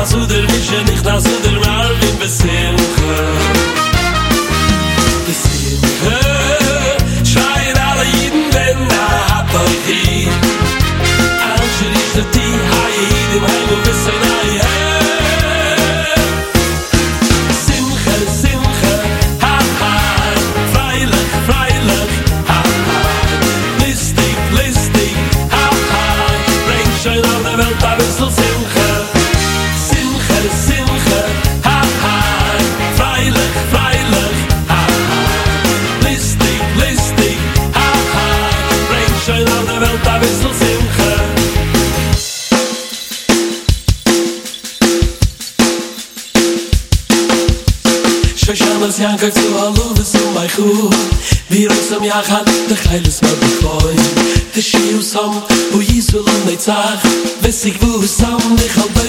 das oder mich nicht das oder mal bin besen alle Jiden, wenn da hat euch hier Anschließt die Haie, die mein Gewissen, Haie, Haie? hat der heiles mal bekoy de shiu sam u yizul un nitzach wes ich vu sam de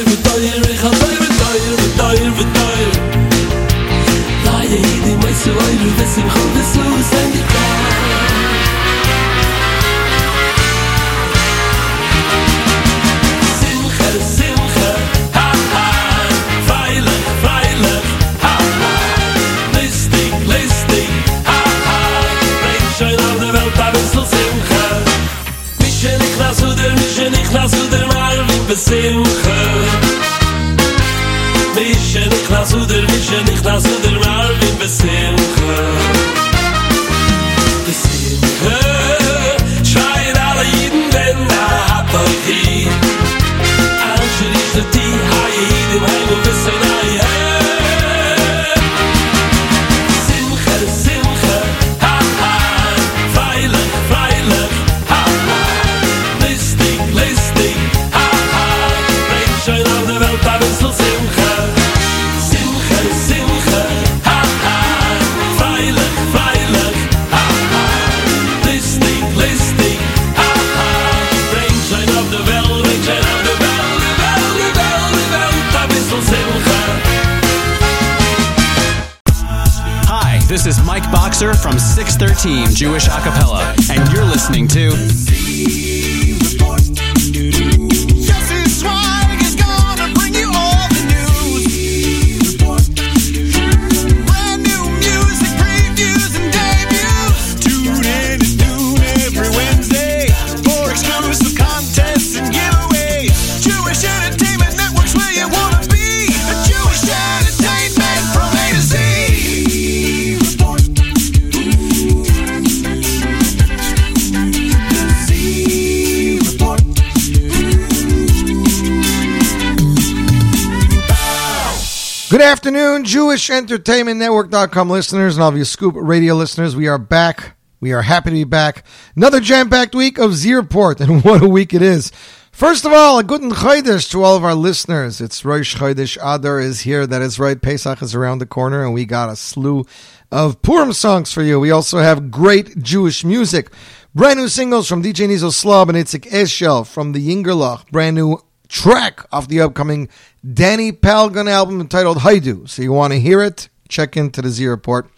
afternoon, Jewish Entertainment Network.com listeners and all of you Scoop Radio listeners. We are back. We are happy to be back. Another jam-packed week of Z Report, and what a week it is. First of all, a good Chodesh to all of our listeners. It's Rosh Chodesh Adar is here. That is right. Pesach is around the corner, and we got a slew of Purim songs for you. We also have great Jewish music. Brand new singles from DJ Nizo Slob and Itzik Eshel from the Yingerlach. Brand new track off the upcoming Danny Palgun album entitled Haidu. So you want to hear it? Check into the Z Report.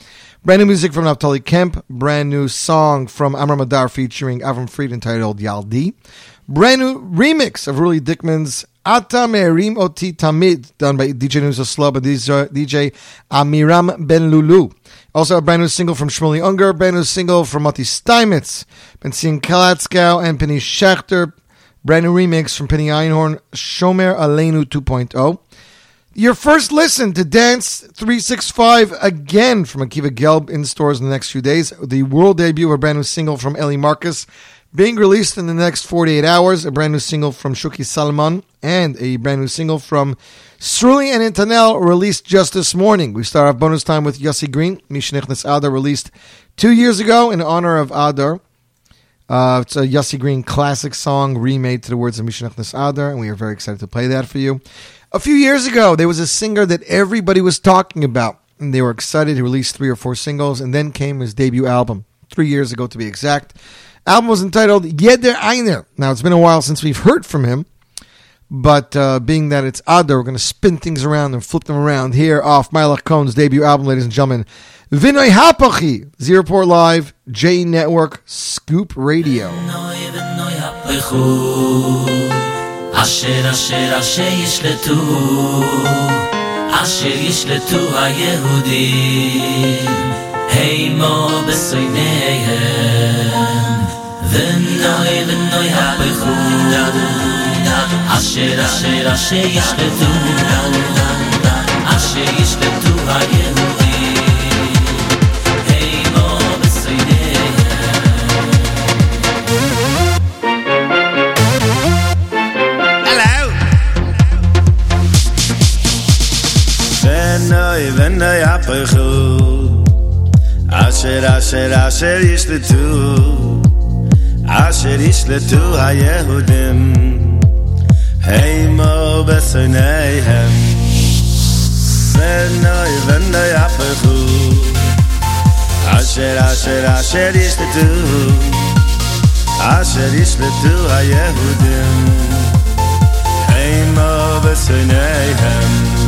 Brand new music from Naftali Kemp. Brand new song from Amar Madar featuring Avraham Fried entitled Yaldi. Brand new remix of Ruli Dickman's Ata Merim Oti Tamid, done by DJ News Slub and DJ Amiram Ben Lulu. Also, a brand new single from Shmuley Unger, brand new single from Mati Steinmetz, Benzin Kalatzkow, and Penny Schechter. Brand new remix from Penny Einhorn, Shomer Aleinu 2.0. Your first listen to Dance 365 again from Akiva Gelb in stores in the next few days. The world debut of a brand new single from Ellie Marcus being released in the next 48 hours. A brand new single from Shuki Salman and a brand new single from Sruli and Intanel released just this morning. We start off bonus time with Yossi Green, Mishnichnes Adar released two years ago in honor of Adar. Uh, it's a Yossi Green classic song remade to the words of Mishnachnas Adar, and we are very excited to play that for you. A few years ago, there was a singer that everybody was talking about, and they were excited to release three or four singles, and then came his debut album, three years ago to be exact. Album was entitled Jeder Einer. Now, it's been a while since we've heard from him, but uh, being that it's Adar, we're going to spin things around and flip them around here off Meilech Kohn's debut album, ladies and gentlemen. Vinay Hapachi, Z Report Live, J Network, Scoop Radio. אשר אשר אשר ישלטו, אשר ישלטו היהודים, הימו בשונאיהם, ונוי ונוי הפכו, אשר אשר אשר ישלטו, אשר ישלטו היהודים. ונוי ונוי הפכו אשר אשר אשר ישלטו אשר ישלטו היהודים הימו בשונאיהם ונוי ונוי הפכו אשר אשר אשר ישלטו אשר ישלטו היהודים הימו בשונאיהם ונוי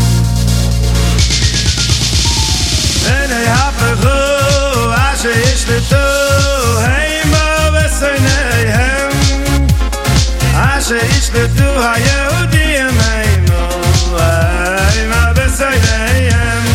הפכו אשר ישלטו הימו בשונאיהם אשר ישלטו היהודים הימו הימו בשונאיהם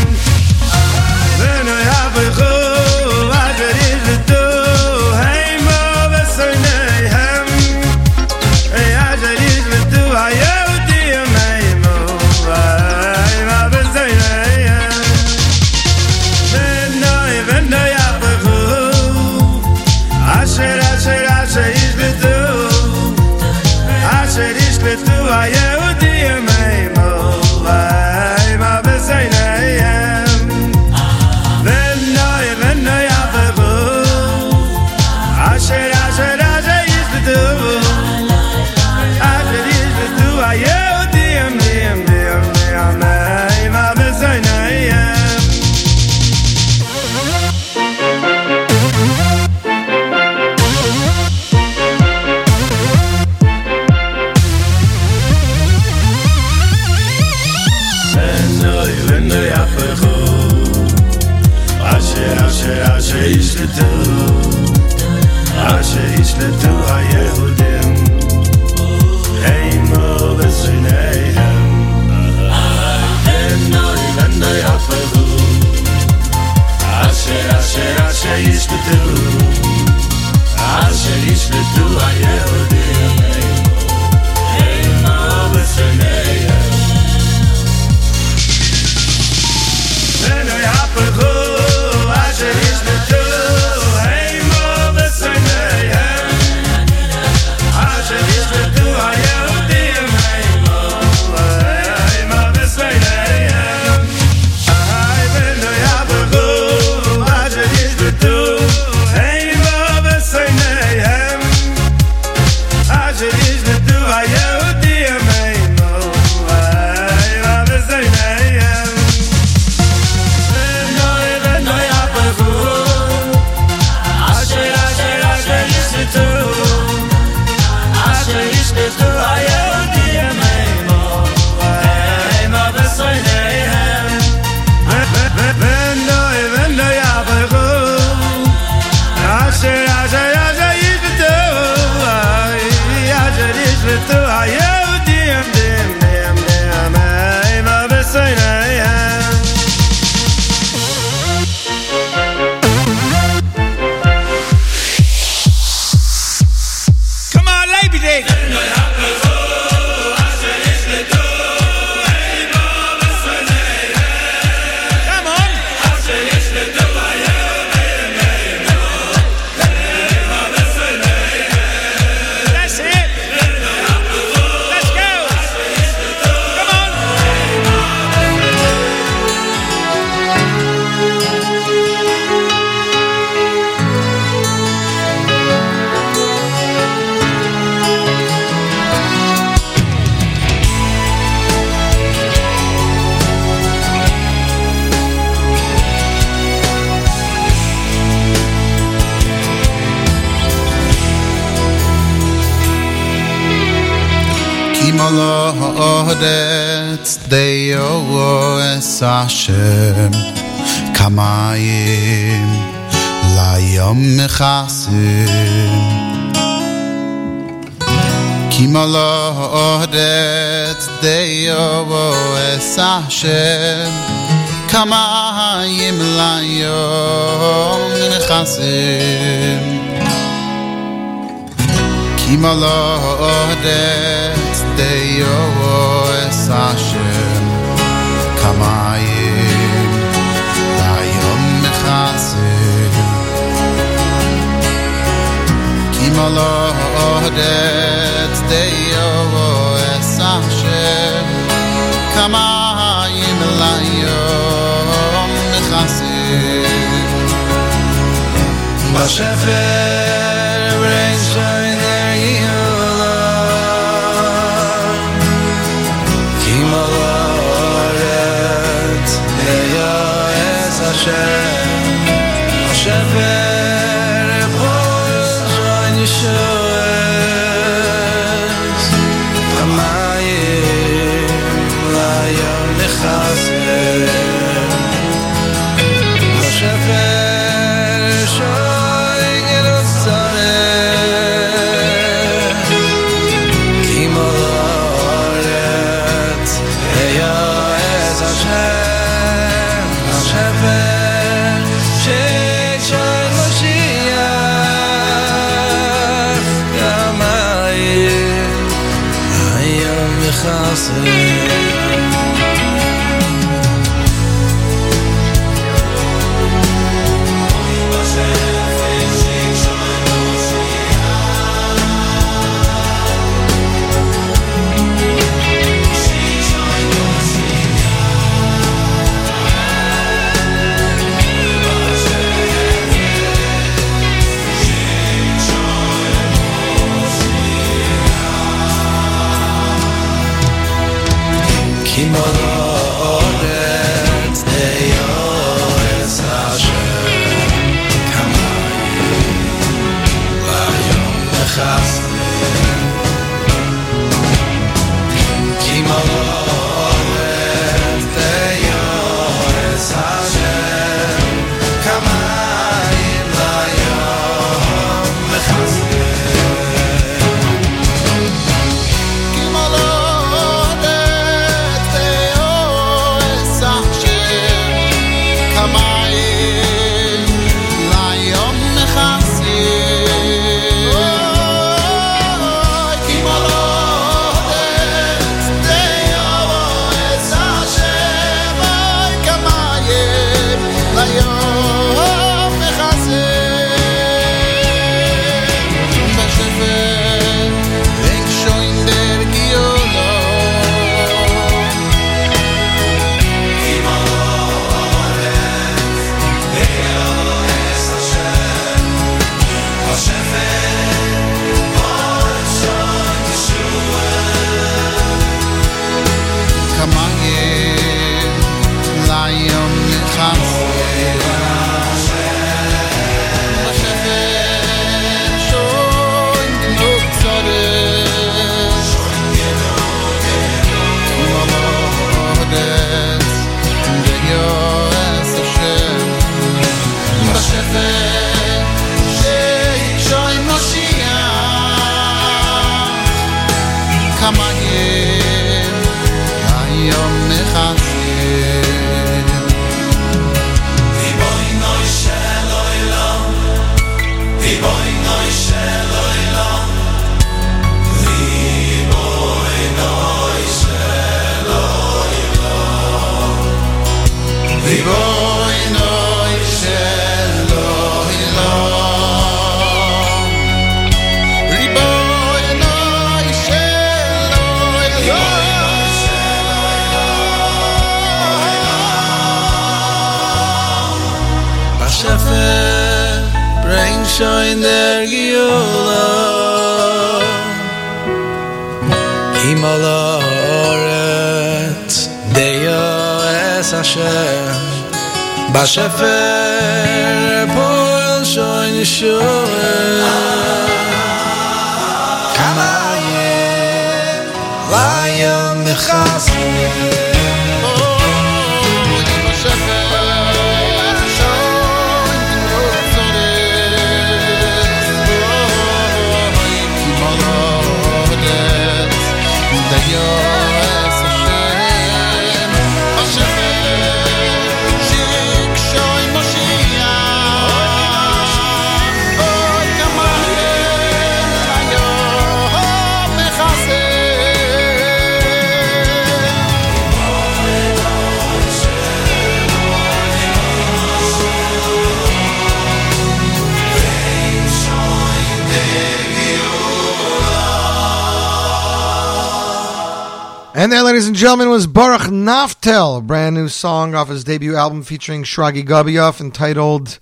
And there, ladies and gentlemen, was Baruch Naftel, a brand new song off his debut album featuring Shragi Gabiov entitled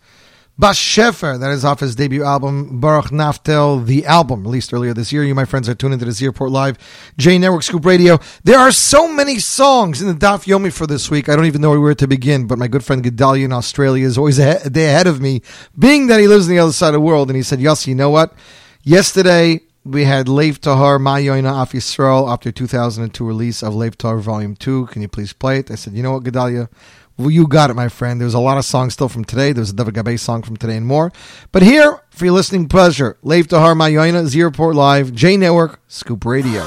Bas Shefer. That is off his debut album, Baruch Naftel, the album, released earlier this year. You, my friends, are tuned into the Z Report Live, J Network Scoop Radio. There are so many songs in the Daf Yomi for this week. I don't even know where to begin, but my good friend Gedalia in Australia is always a day ahead of me, being that he lives on the other side of the world. And he said, Yossi, you know what? Yesterday, we had Leif Tahar Mayoina Af Yisrael after 2002 release of Leif Tahar Volume 2. Can you please play it? I said, you know what, Gedalia? Well, you got it, my friend. There's a lot of songs still from today. There's a David Gabe song from today and more. But here, for your listening pleasure, Leif Tahar Mayoina, Z Report Live, J Network, Scoop Radio.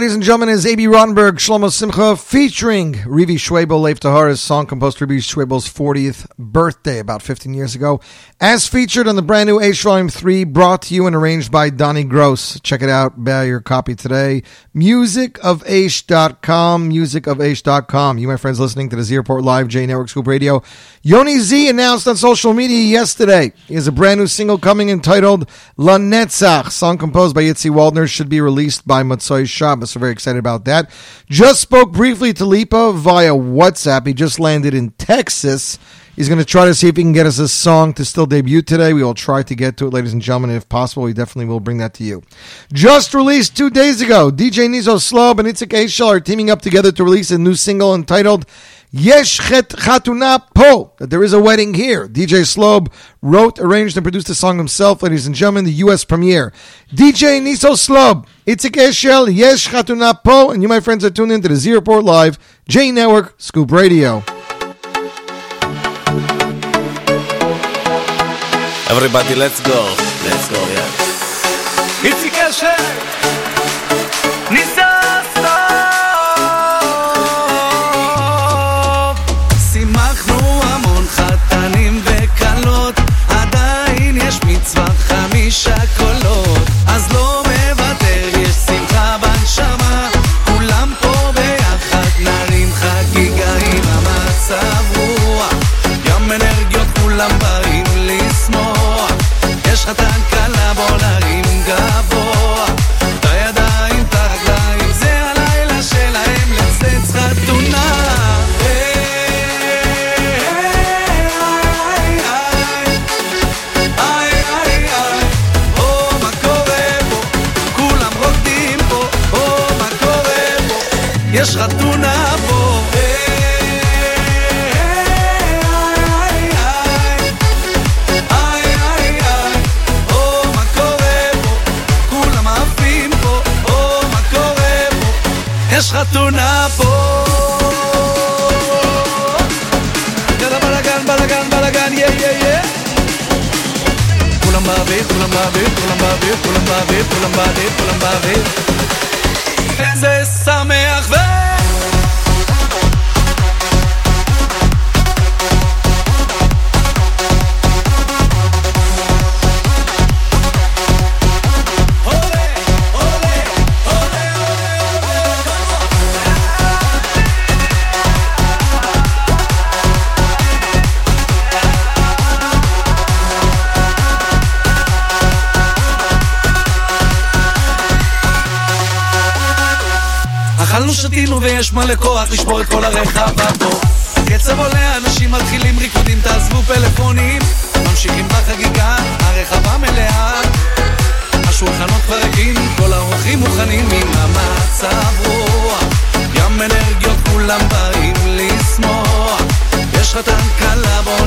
Ladies and gentlemen, is A.B. Rotenberg, Shlomo Simcha, featuring Rivi Schwebel, Leif Tahara's song composed for Rivi Schwebel's 40th birthday about 15 years ago. As featured on the brand new H Volume 3, brought to you and arranged by Donnie Gross. Check it out, buy your copy today. Musicofh.com, musicofh.com. You, my friends, listening to the Z Report Live, J Network Scoop Radio. Yoni Z announced on social media yesterday has a brand new single coming entitled La Netzach, song composed by Yitzi Waldner, should be released by Matzoy Shabbos. So very excited about that. Just spoke briefly to Lipa via WhatsApp. He just landed in Texas. He's going to try to see if he can get us a song to still debut today. We will try to get to it, ladies and gentlemen. If possible, we definitely will bring that to you. Just released two days ago, DJ Nizo Slob and Itzik Eshel are teaming up together to release a new single entitled Yesh Chet Chatuna Po, that there is a wedding here. DJ Slob wrote, arranged, and produced the song himself, ladies and gentlemen, the U.S. premiere. DJ Niso Slob, Itzik Eshel, Yesh Chatuna Po, and you, my friends, are tuned into the Z Report Live, J Network, Scoop Radio. Everybody, let's go. Let's go, yeah. חתן כלה בוא נרים גבוה. את הידיים, את הרגליים, זה הלילה שלהם לצלץ חתונה. איי, איי, יש חתונה פה. יאללה בלאגן, בלאגן, בלאגן, יא יא יא כולם באוויר, כולם באוויר, כולם באוויר, כולם באוויר, כולם באוויר, כולם באוויר איזה שמח ו... אכלנו, שתינו ויש מלא כוח לשבור את כל הרחבה פה הקצב עולה, אנשים מתחילים ריקודים, תעזבו פלאפונים. ממשיכים בחגיגה, הרחבה מלאה. השולחנות כבר ריקים, כל האורחים מוכנים עם המצב רוח. ים אנרגיות כולם באים לשמוח. יש חתן כלה בוא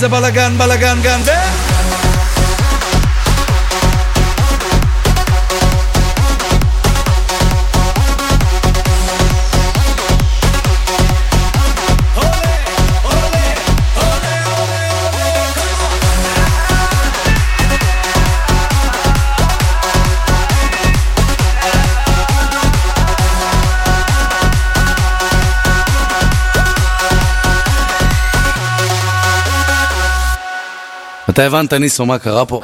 איזה בלאגן, בלאגן, גן, ו... אתה הבנת, ניסו, מה קרה פה?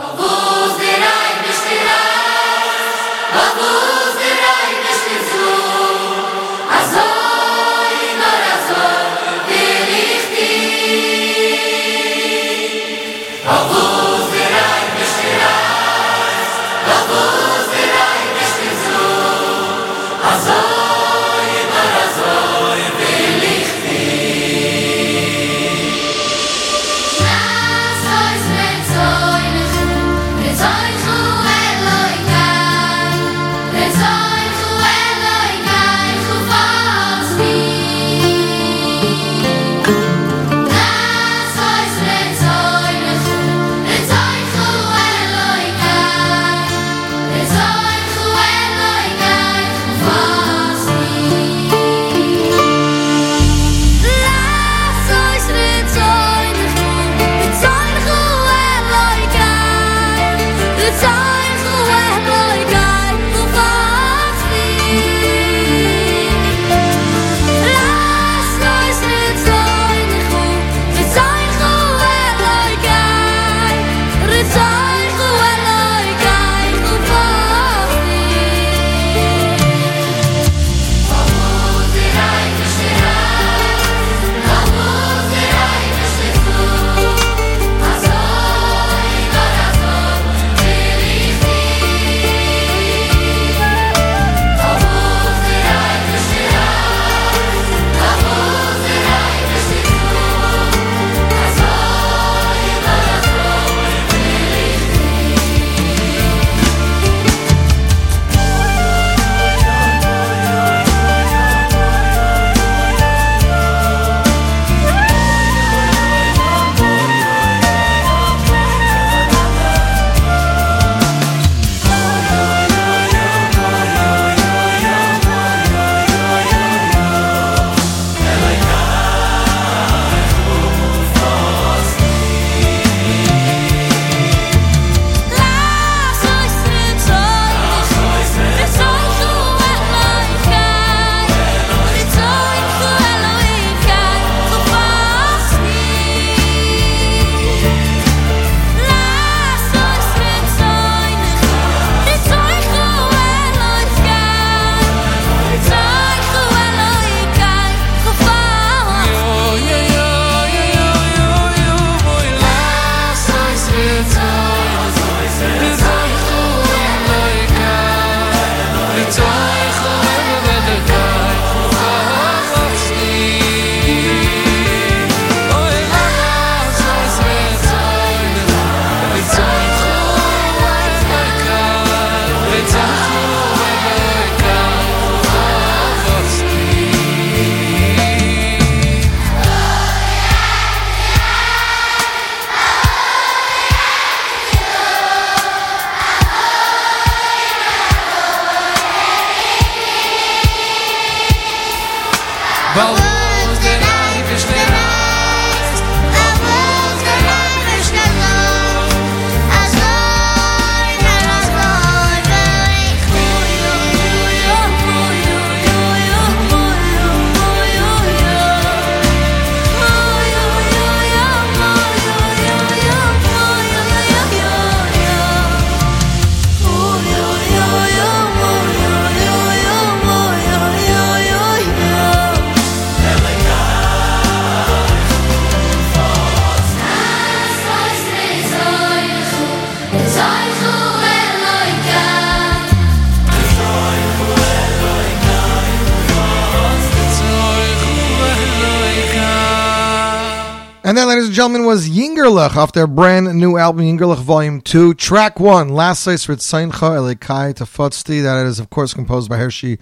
Off their brand new album, Yingerlach Volume 2. Track 1, Last Place with Seincha Elikai Tafotzti. That is, of course, composed by Hershey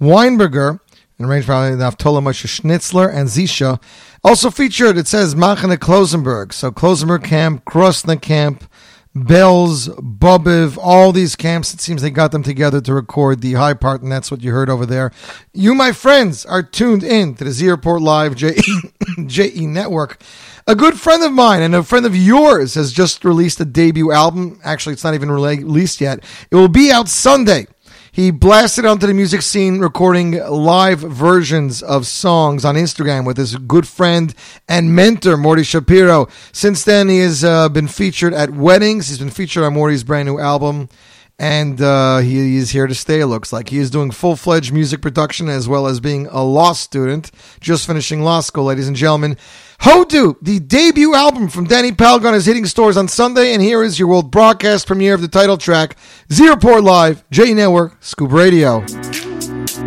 Weinberger. and arranged by Naftola Moshe Schnitzler and Zisha. Also featured, it says Machane Klosenberg. So Klosenberg Camp, Krosna Camp, Belz, Bobov, all these camps. It seems they got them together to record the high part, and that's what you heard over there. You, my friends, are tuned in to the Z Report Live JE, JE Network. A good friend of mine and a friend of yours has just released a debut album. Actually, it's not even released yet. It will be out Sunday. He blasted onto the music scene recording live versions of songs on Instagram with his good friend and mentor, Morty Shapiro. Since then, he has uh, been featured at weddings. He's been featured on Morty's brand new album. And uh, he is here to stay, it looks like. He is doing full fledged music production as well as being a law student, just finishing law school, ladies and gentlemen. Hodu, the debut album from Danny Palgon, is hitting stores on Sunday, and here is your world broadcast premiere of the title track, Z Report Live, J Network, Scoop Radio.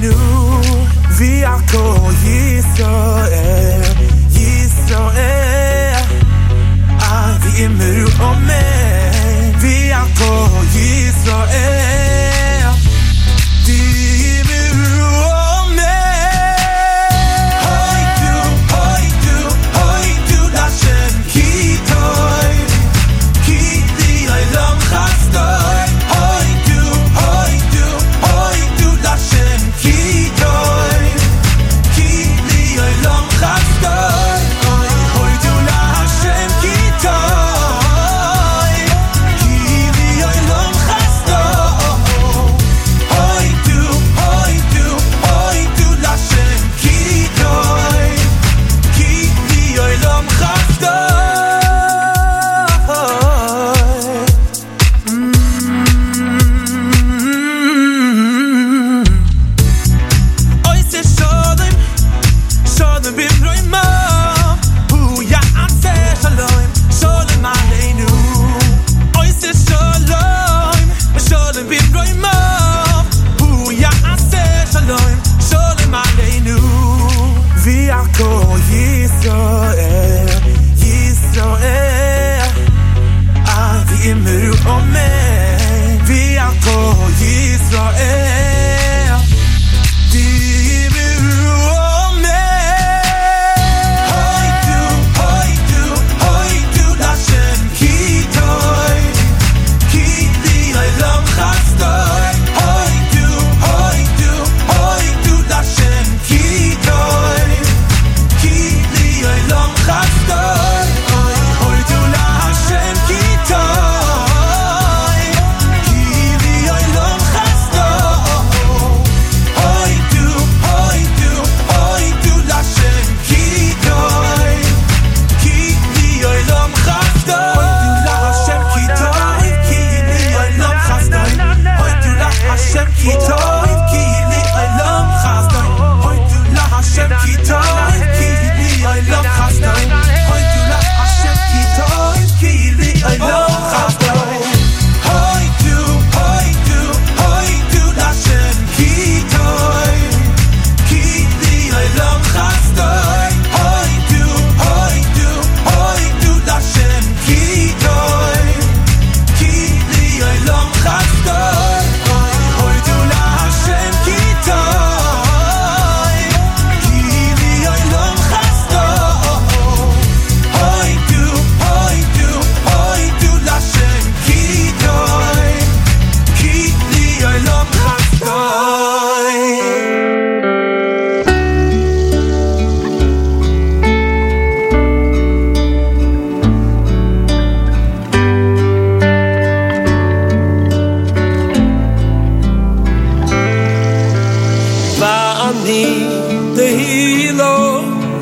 shalom aleinu. V'yako Yisrael, Yisrael. Ah, v'imru omen. V'yako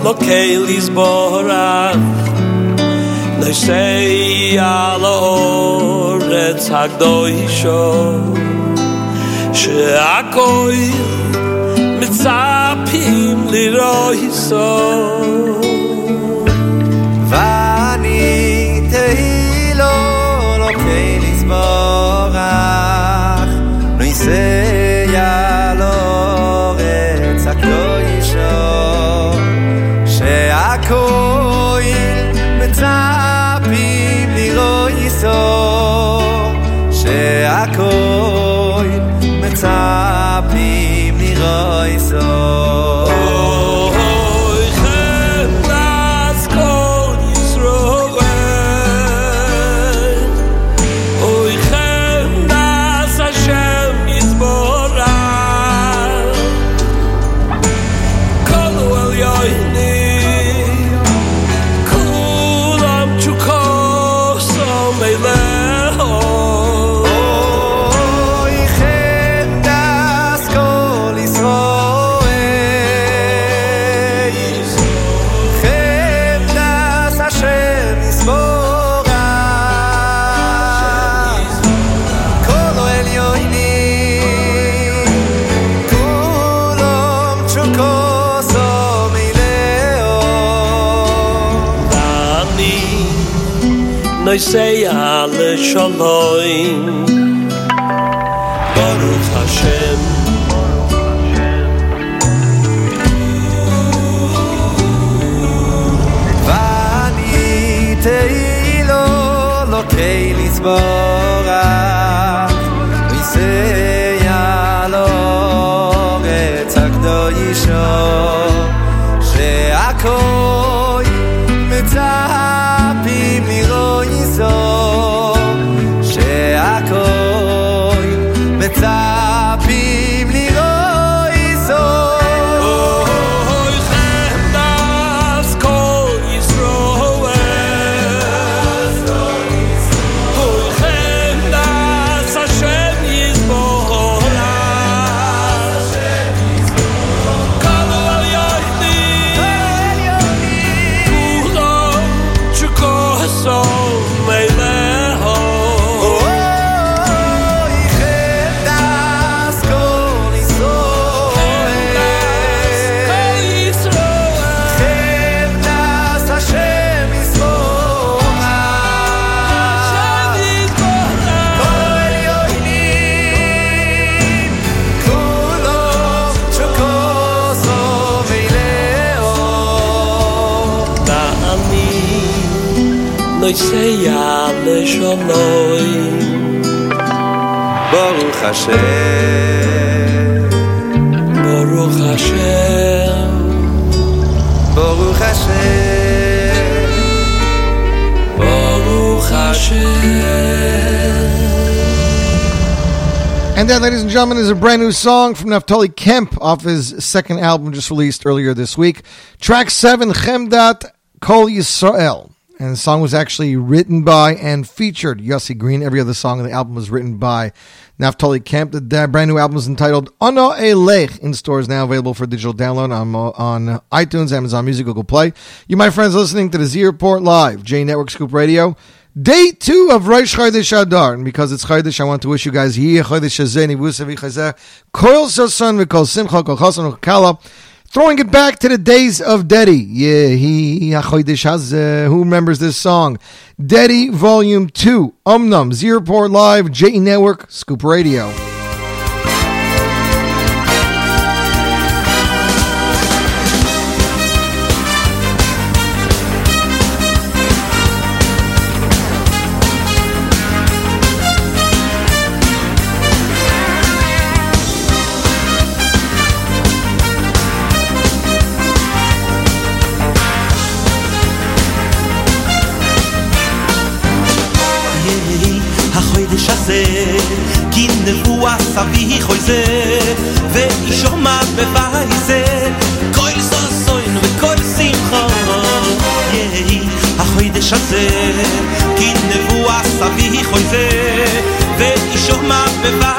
lokei lisborav Nei shei ala oretz hagdoisho Sheakoi mitzapim liroiso Vani teilo lokei lisborach Nei shei 走。say al shaloy baro hashem. Baro hashem vanit eilol Baruch Hashem Baruch Hashem Baruch Hashem Baruch Hashem and that, ladies and gentlemen, is a brand new song from Naftali Kemp off his second album just released earlier this week. Track 7, Chemdat Kol Yisrael. And the song was actually written by and featured Yossi Green. Every other song on the album was written by Naftali Kemp. The brand new album is entitled Ono Elech in stores now available for digital download on, uh, on iTunes, Amazon Music, Google Play. You, my friends, listening to the Z Report Live, J Network Scoop Radio. Day two of Rosh Chodesh Adar, and because it's Chodesh, I want to wish you guys Yeh Chodesh Hazeh Nivusa V'Chazeh Koil Sosan V'Kol Simcha Kol Chasan Kala. Throwing it back to the days of Dedi. Yeah, he Hazeh. Uh, who remembers this song? Dedi Volume Two, Umnum Z Report Live, J Network, Scoop Radio. if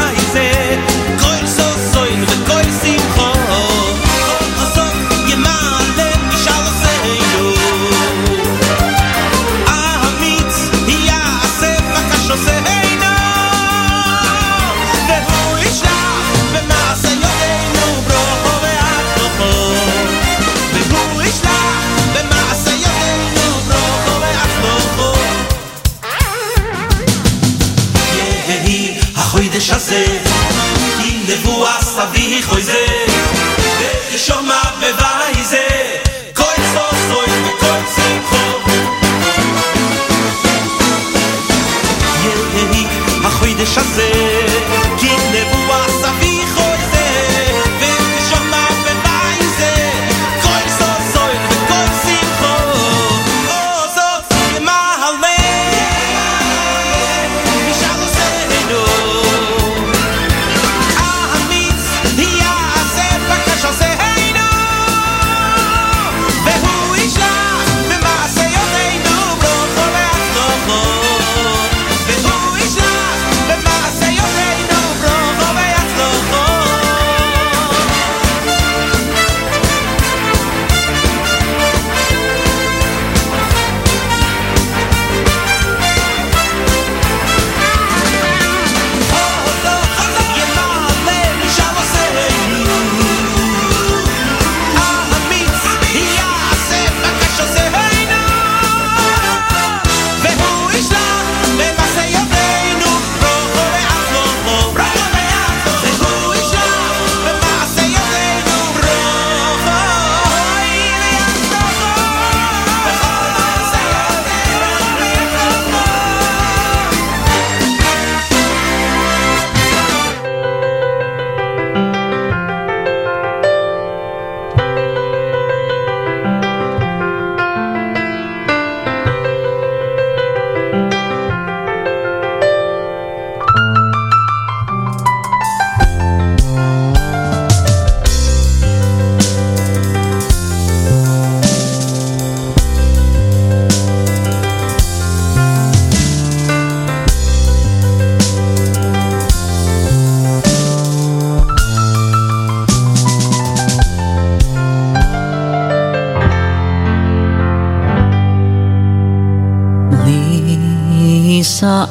יישא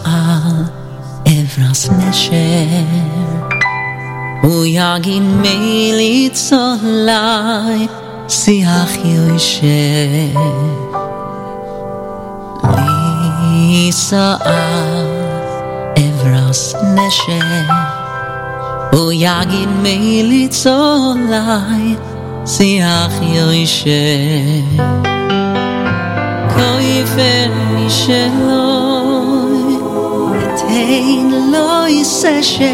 עברה נשר ויגין מילי צולי שיח יושב יישא עברה נשר ויגין מילי צולי שיח יושב כויפר משלו אין לו יסשר,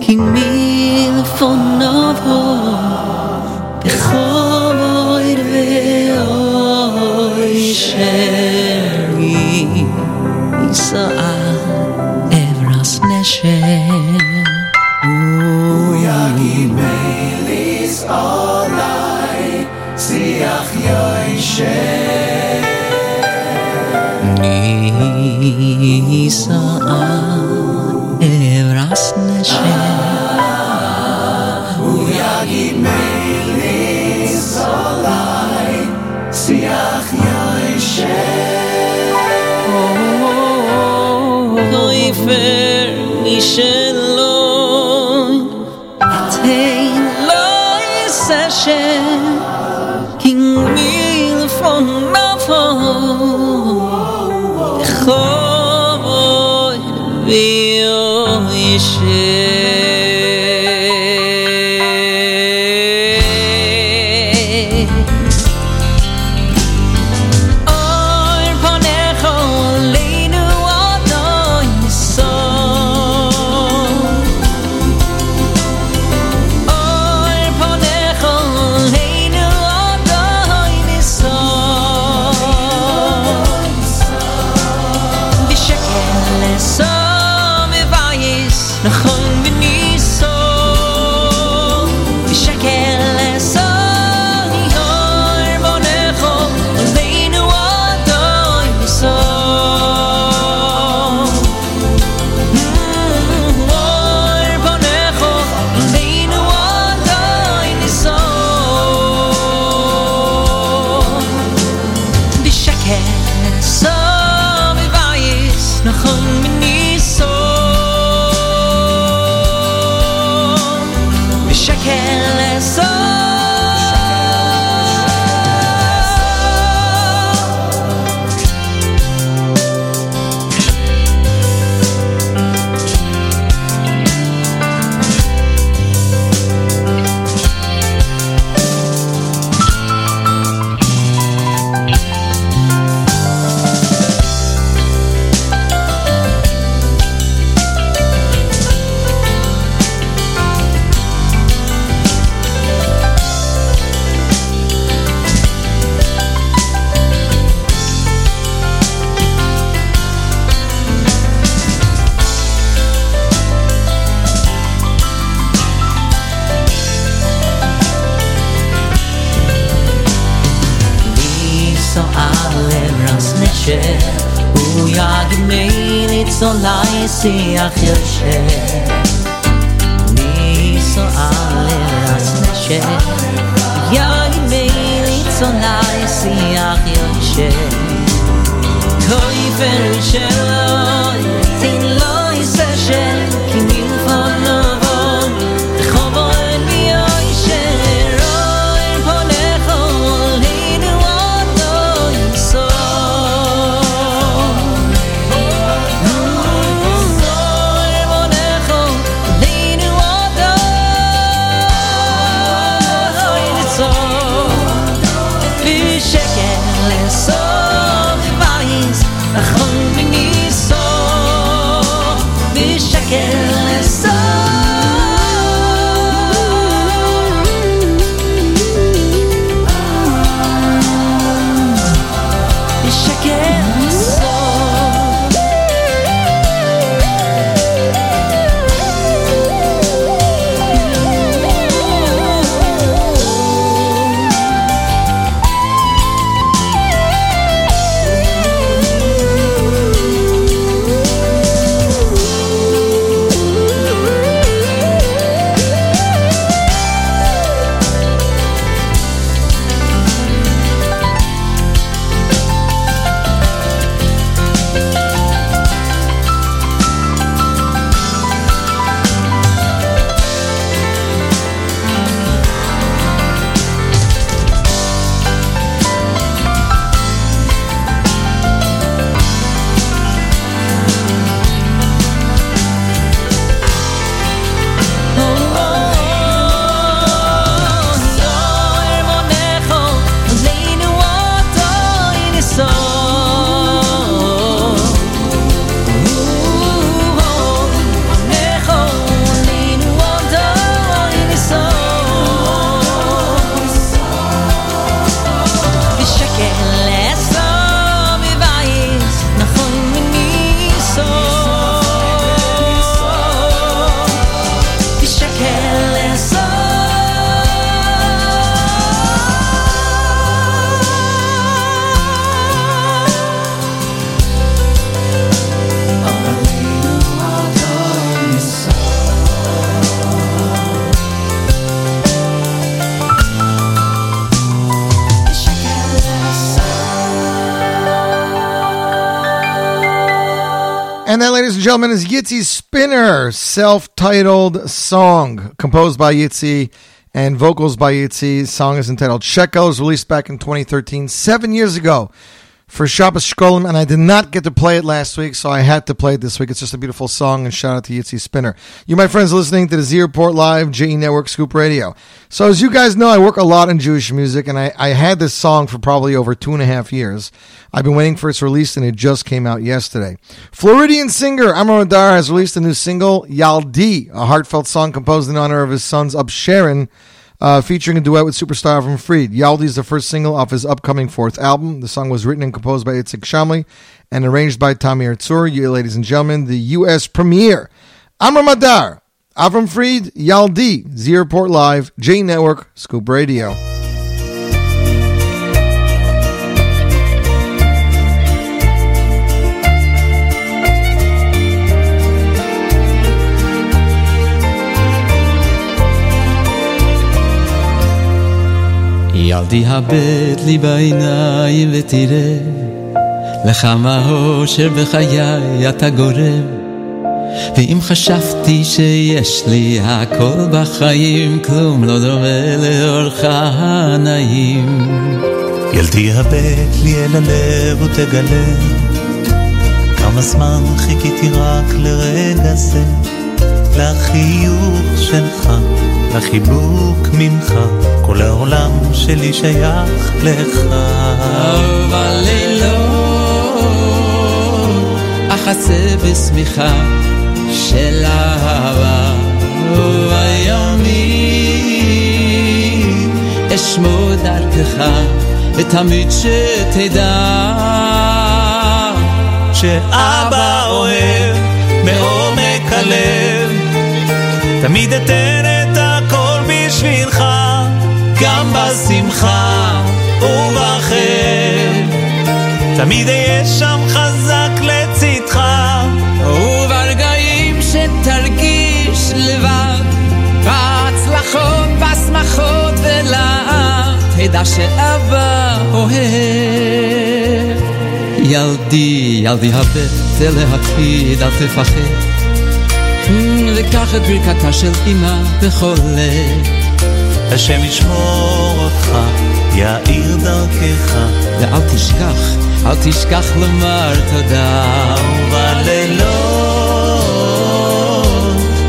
כי מלפונו בכל אויר ואוישר, יישא uh. Lai si ach yoshe Ni so ale ras neshe Ya imeli so Yitzi Spinner, self-titled song composed by Yitzi and vocals by Yitzi. Song is entitled Shekel. Was released back in 2013, seven years ago for Shabbos Shkolim, and I did not get to play it last week, so I had to play it this week. It's just a beautiful song, and shout out to Yitzi Spinner. You, my friends, listening to the Z Report Live, JE Network Scoop Radio. So, as you guys know, I work a lot in Jewish music, and I, I had this song for probably over two and a half years. I've been waiting for its release, and it just came out yesterday. Floridian singer Amar Adar has released a new single, Yaldi, a heartfelt song composed in honor of his sons upsherin, uh, featuring a duet with superstar Avram Fried. Yaldi is the first single off his upcoming fourth album. The song was written and composed by Itzik Shamli and arranged by Tommy Artsur. You, ladies and gentlemen, the U.S. premiere. Amar Madar, Avram Fried, Yaldi, Z Report Live, J Network, Scoop Radio. ילדי הבט לי בעיניים ותראה לכמה אושר בחיי אתה גורם ואם חשבתי שיש לי הכל בחיים כלום לא דומה לאורך הנעים. ילדי הבט לי אל הלב ותגלה כמה זמן חיכיתי רק לרגע זה לחיוך שלך, לחיבוק ממך. כל העולם שלי שייך לך. ובלילות אחסה בשמיכה של אהבה ובימים אשמור דרכך ותמיד שתדע שאבא אוהב מעומק הלב. תמיד אתן את הכל בשבילך גם בשמחה ובחן. תמיד אהיה שם שמחות ולעם, תדע שאבא אוהב. ילדי, ילדי הבט להקפיד, אל תפחד. וקח את ברכתה של אמא בכל לב. השם ישמור אותך, יאיר דרכך. ואל תשכח, אל תשכח לומר תודה. ובלילות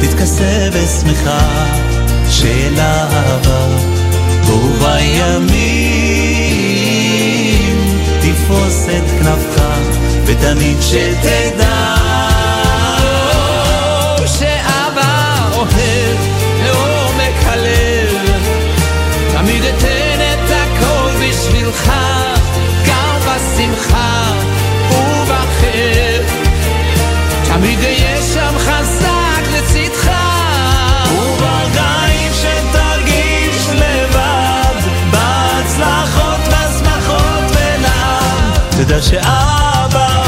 תתכסה בשמחה של אהבה, ובימים תפרוס את כנפך, ותמיד שתדע. שאבא אוהב לעומק הלב, תמיד אתן את הכל בשבילך, גם בשמחה ובכאב, תמיד אהיה שם חזק תדע שאבא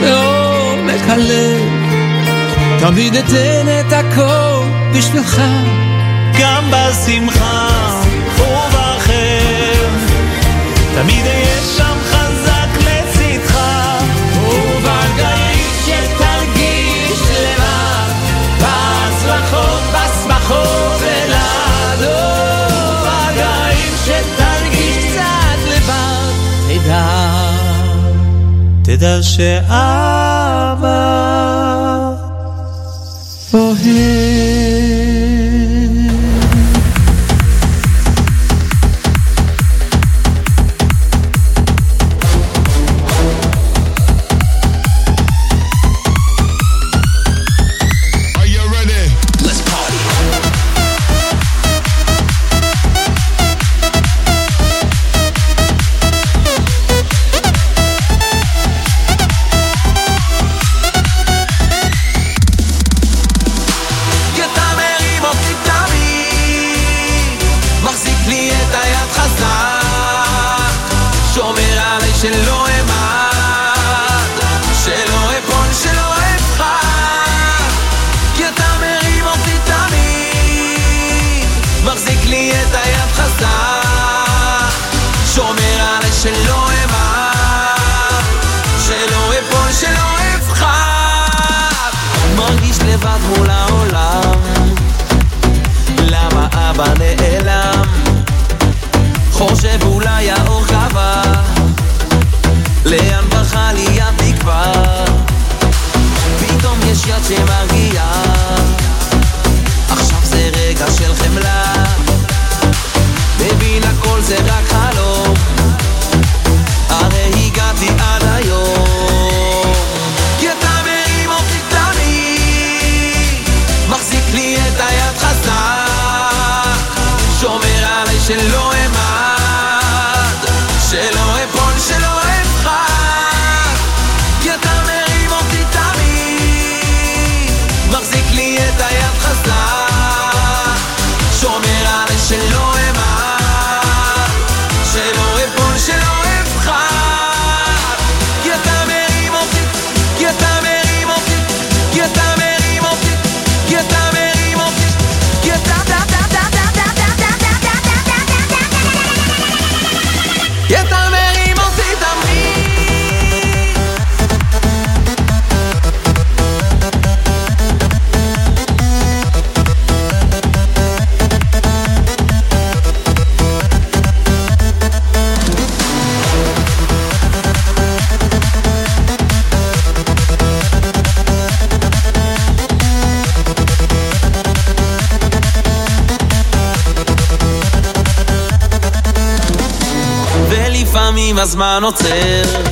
בעומק הלב, תמיד אתן את הכל בשבילך. גם בשמחה תמיד אהיה שם חזק לצדך. וברגעים שתרגיש לבד, בהצלחות, בשמחות ולעד, וברגעים שתרגיש קצת לבד, תדע. תדע שאבא Are הזמן עוצר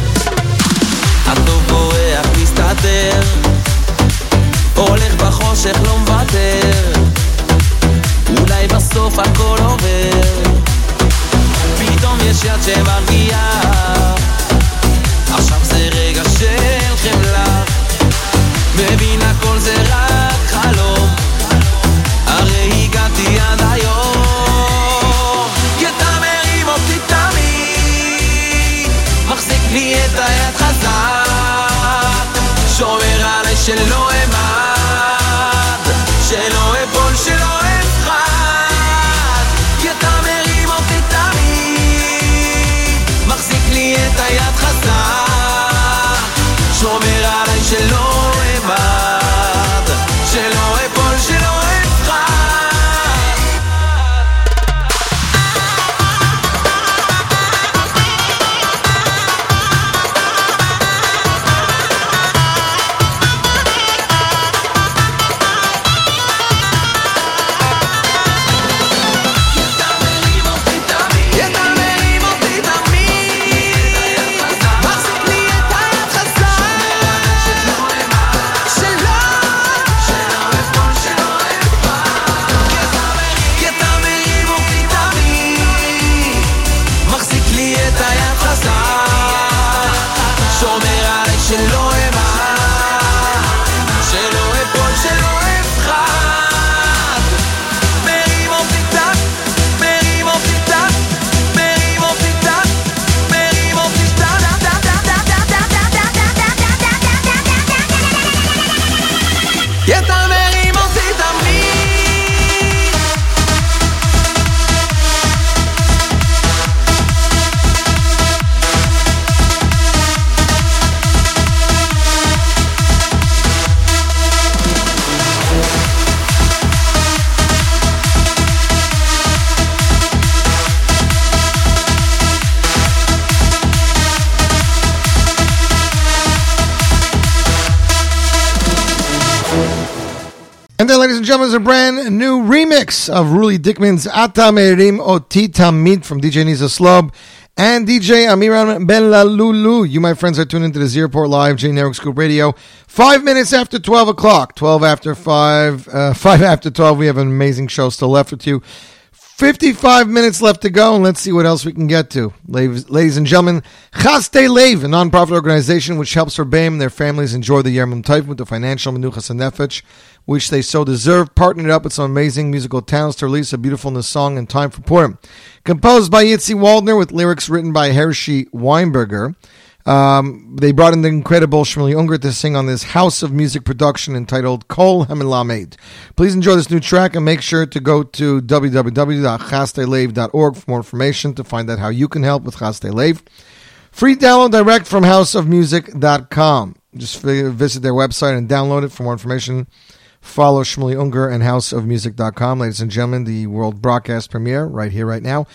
And ladies and gentlemen, is a brand new remix of Ruli Dickman's Ata Merim Oti Tamid from DJ Niza Slob and DJ Amiran Ben Lulu. You, my friends, are tuned into the Z Report Live, J Network Scoop Radio. Five minutes after 12 o'clock, 12 after 5, uh, 5 after 12, we have an amazing show still left with you. 55 minutes left to go, and let's see what else we can get to. Ladies, and gentlemen, Chasdei Lev, a non-profit organization which helps Rebbeim and their families enjoy the Yermum Taif with the financial menuchas and nefesh, which they so deserve, partnered up with some amazing musical talents to release a beautiful new song in time for Purim. Composed by Yitzi Waldner with lyrics written by Hershey Weinberger. Um, they brought in the incredible Shmuley Unger to sing on this House of Music production entitled Kol Hamilamed. Please enjoy this new track and make sure to go to www.chasdeilev.org for more information to find out how you can help with Chasdei Lev. Free download direct from houseofmusic.com. Just visit their website and download it for more information. Follow Shmuley Unger and houseofmusic.com. Ladies and gentlemen, the world broadcast premiere right here, right now.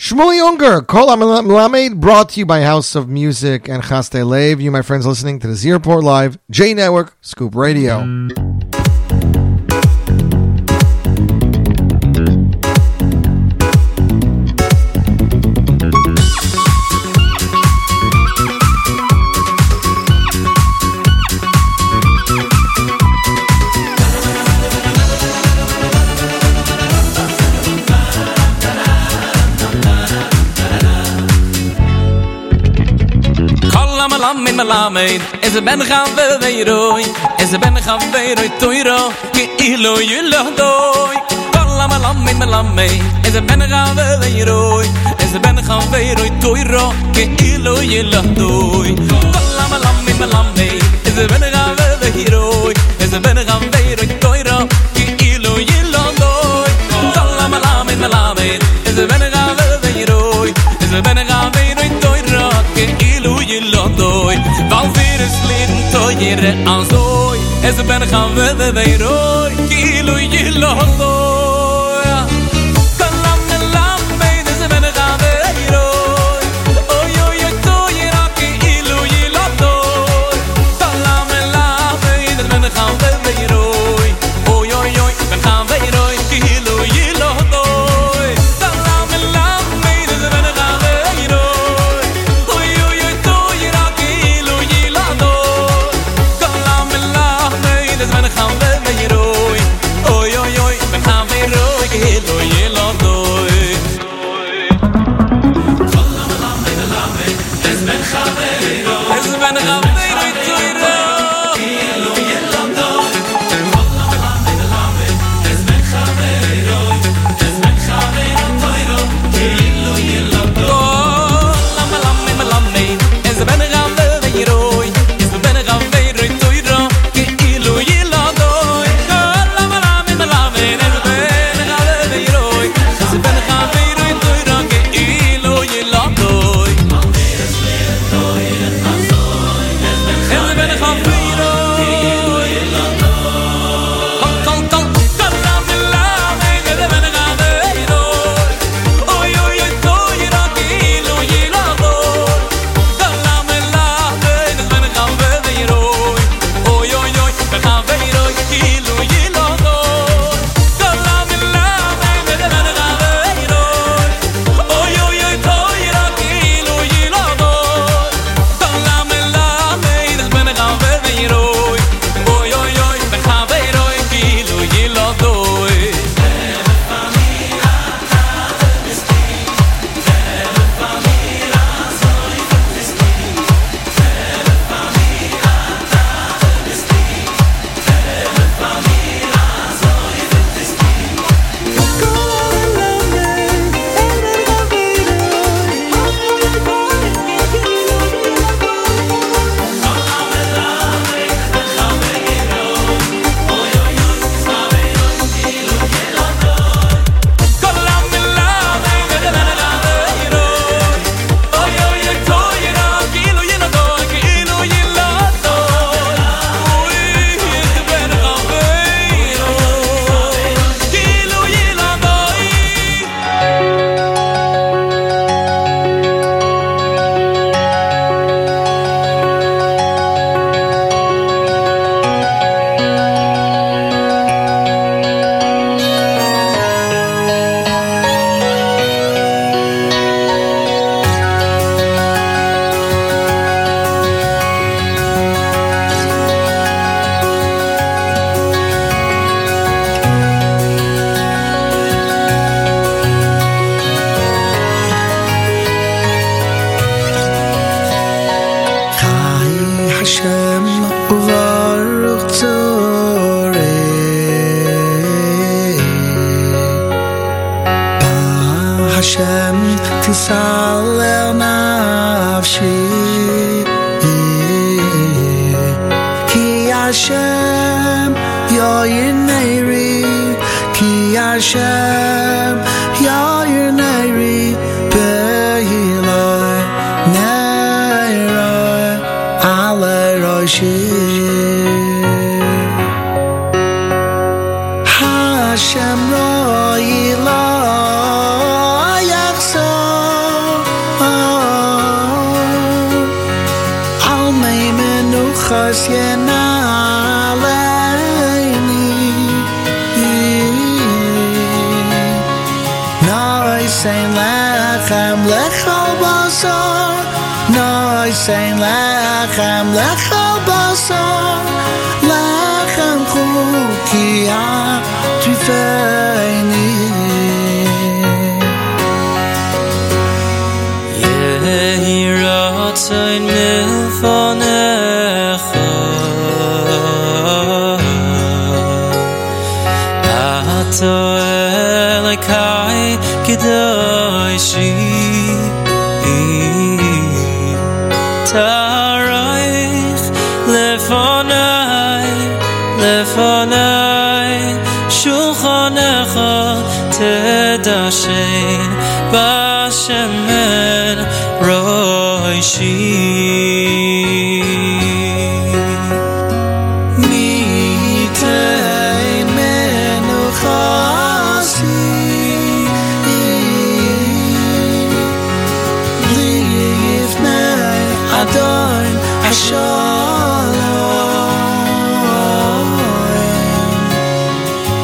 Shmuley Unger, Kol brought to you by House of Music and Chasdei Lev. You, my friends, listening to the Z Report Live, J Network, Scoop Radio. mit mir lamen es a ben gaan we we es a ben gaan we toiro toi ki ilo ilo doi kala ma lam mit mir es a ben gaan we we es a ben gaan we toiro toi ki ilo ilo doi kala ma lam mit mir es a ben gaan we we Weil wir es leben teure an so Es ben gaan we we we roi Kilo jilo hallo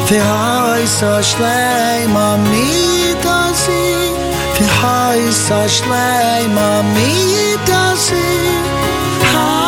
Fi hai sa shlei ma mi ta si Fi hai sa shlei ma mi ta si Ha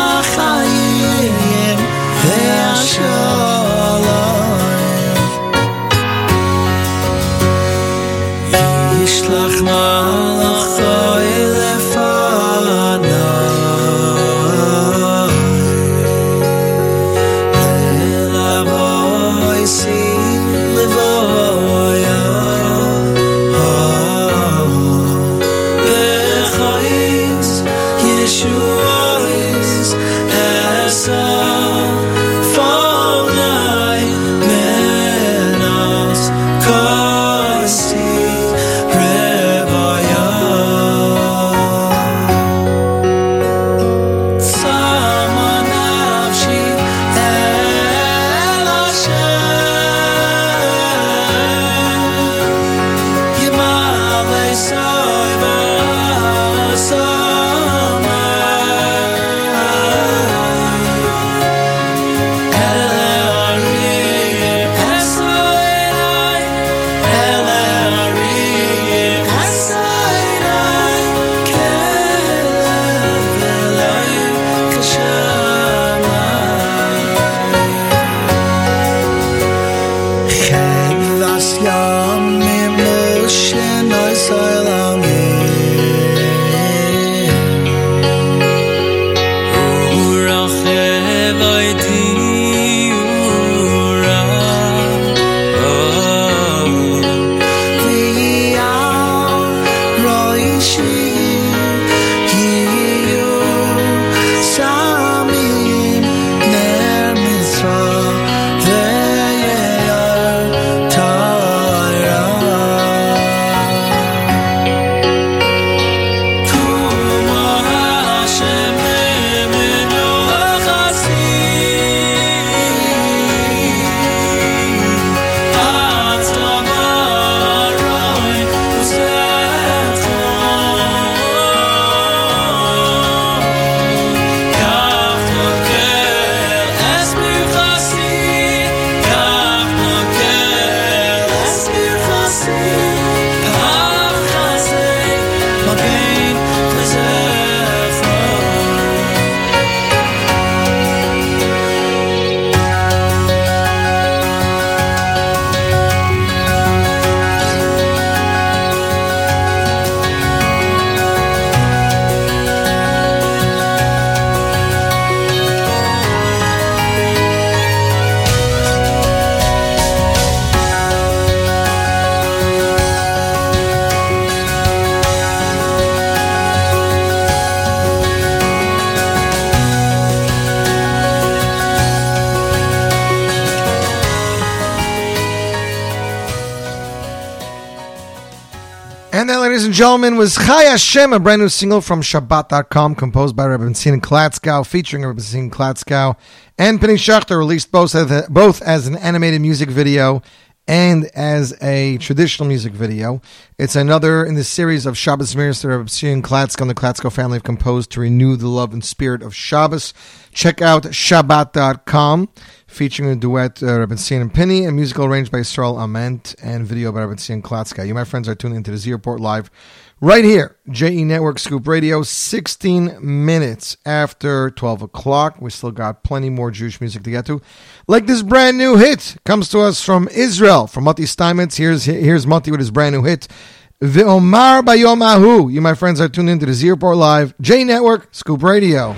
gentlemen, was Chai Hashem, a brand new single from Shabbat.com, composed by Rebbetzin Klatzko, featuring Rebbetzin Klatzko and Penny Schachter, released both as, both as an animated music video and as a traditional music video. It's another in the series of Shabbos Mirs that Rebbetzin Klatzko and the Klatzko family have composed to renew the love and spirit of Shabbos. Check out Shabbat.com featuring a duet, uh, Rebbetzin and Penny, and musical arranged by Israel Ament, and video by Rebbetzin Klatzko. You, my friends, are tuning into the Z Report Live right here, JE Network Scoop Radio, 16 minutes after 12 o'clock. We still got plenty more Jewish music to get to. Like this brand new hit comes to us from Israel, from Mati Steinmetz. Here's, here's Mati with his brand new hit. Ve'omar Bayom Ahu. You, my friends, are tuned into the Z Report Live, J Network, Scoop Radio.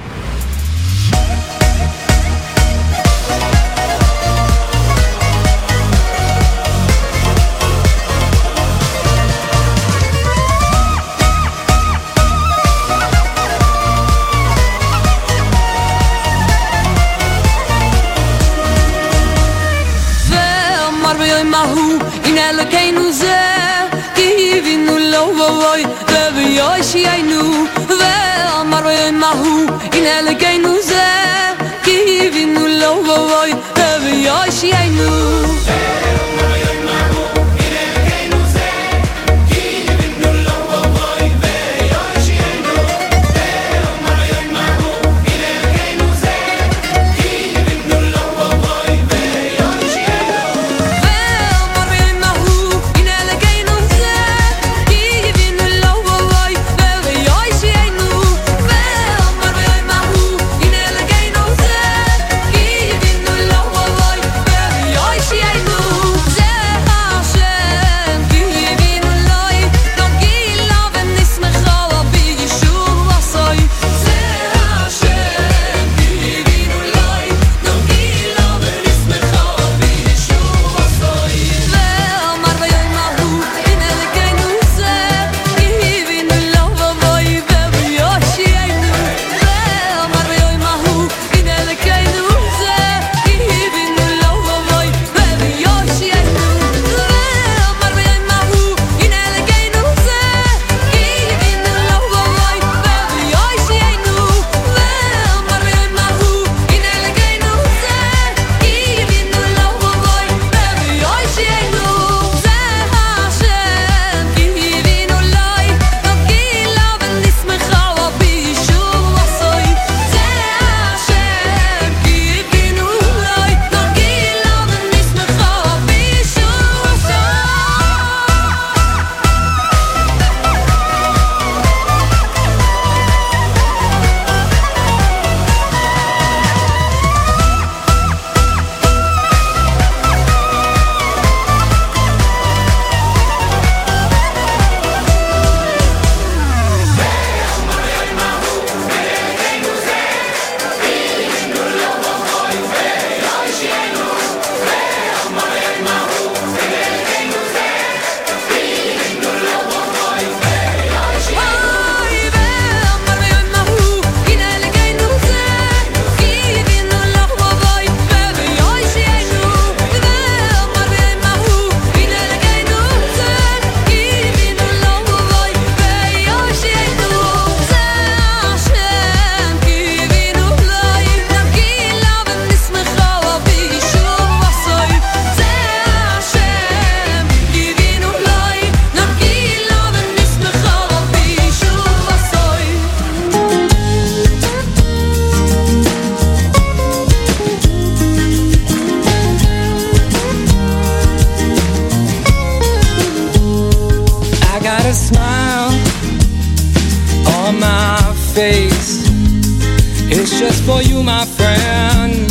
Just for you, my friend.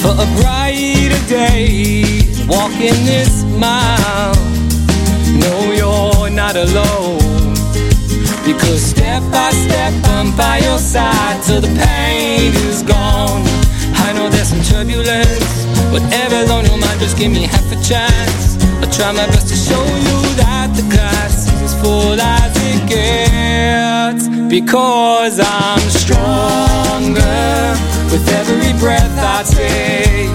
For a brighter day, walking this mile. No, you're not alone. Because step by step, I'm by your side till the pain is gone. I know there's some turbulence. Whatever's on your mind, just give me half a chance. I'll try my best to show you that the glass full as it gets. Because I'm stronger with every breath I take.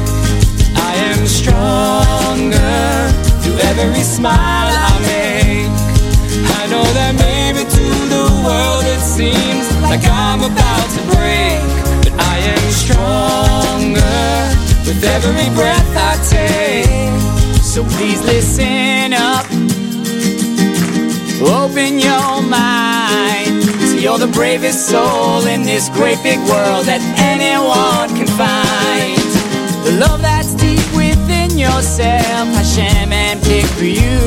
I am stronger through every smile I make. I know that maybe to the world, it seems like I'm about to break. But I am stronger with every breath I take. So please listen up. Open your mind. See, you're the bravest soul in this great big world that anyone can find. The love that's deep within yourself, Hashem and pick for you.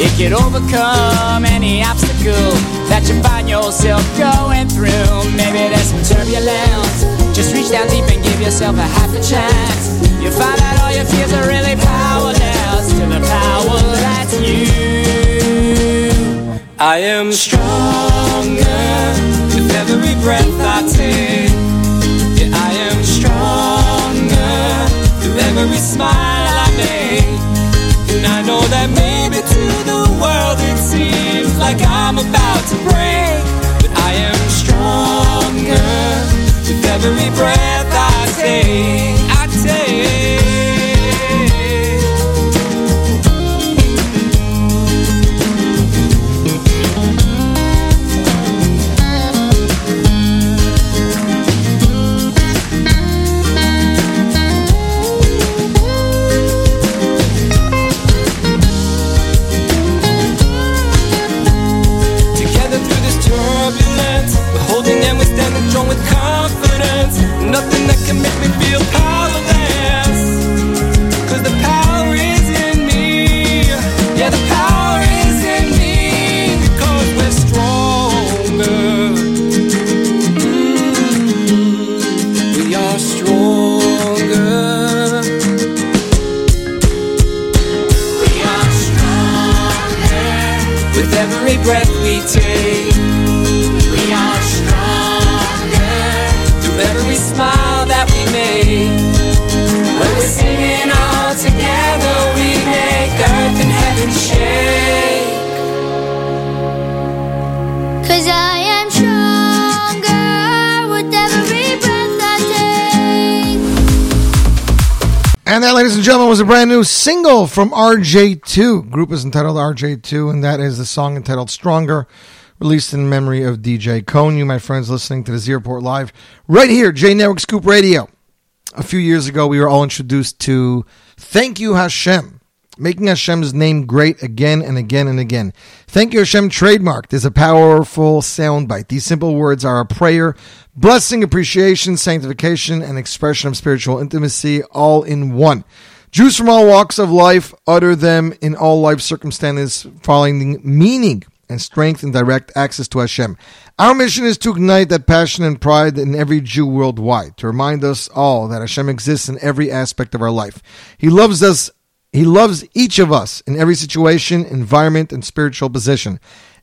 It can overcome any obstacle that you find yourself going through. Maybe there's some turbulence. Just reach down deep and give yourself a half a chance. You'll find out all your fears are really powerless to the power that's you. I am stronger with every breath I take. Yeah, I am stronger through every smile I make. And I know that maybe to the world it seems like I'm about to break. But I am stronger with every breath I take. I take. Nothing that can make me feel powerless. Cause the power is in me. Yeah, the power is in me. Because we're stronger. Mm, we are stronger. We are stronger with every breath And that, ladies and gentlemen, was a brand new single from RJ2. Group is entitled RJ2, and that is the song entitled Stronger, released in memory of DJ Cone. You, my friends, listening to the Z Report Live right here, J Network Scoop Radio. A few years ago, we were all introduced to Thank You Hashem, making Hashem's name great again and again and again. Thank You Hashem trademarked is a powerful soundbite. These simple words are a prayer, blessing, appreciation, sanctification, and expression of spiritual intimacy all in one. Jews from all walks of life utter them in all life circumstances, finding meaning and strength and direct access to Hashem. Our mission is to ignite that passion and pride in every Jew worldwide, to remind us all that Hashem exists in every aspect of our life. He loves us, He loves each of us in every situation, environment, and spiritual position.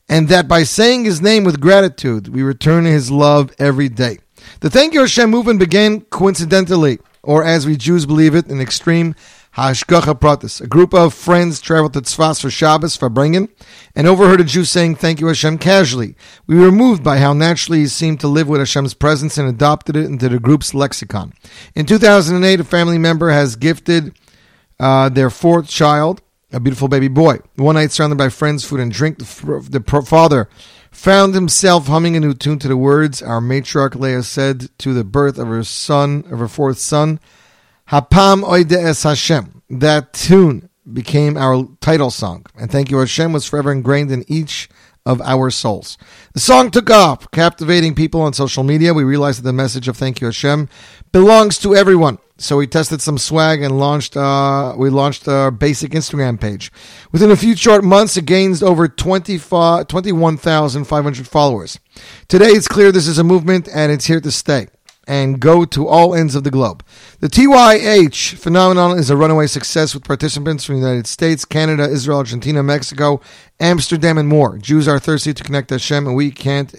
And that by saying His name with gratitude, we return His love every day. The Thank You Hashem movement began coincidentally, or as we Jews believe it, an extreme Hashgacha Pratis. A group of friends traveled to Tzfas for Shabbos, for Farbrengen, and overheard a Jew saying thank you Hashem casually. We were moved by how naturally he seemed to live with Hashem's presence and adopted it into the group's lexicon. In 2008, a family member has gifted uh, their fourth child, a beautiful baby boy. One night, surrounded by friends, food, and drink, the, the father found himself humming a new tune to the words our matriarch Leah said to the birth of her son, of her fourth son, Hapam Oide Es Hashem. That tune became our title song, and Thank You Hashem was forever ingrained in each of our souls. The song took off, captivating people on social media. We realized that the message of Thank You Hashem belongs to everyone. So we tested some swag and launched. Uh, we launched our basic Instagram page. Within a few short months, it gained over 25 21,500 followers. Today, it's clear this is a movement and it's here to stay and go to all ends of the globe. The TYH phenomenon is a runaway success with participants from the United States, Canada, Israel, Argentina, Mexico, Amsterdam, and more. Jews are thirsty to connect to Hashem, and we can't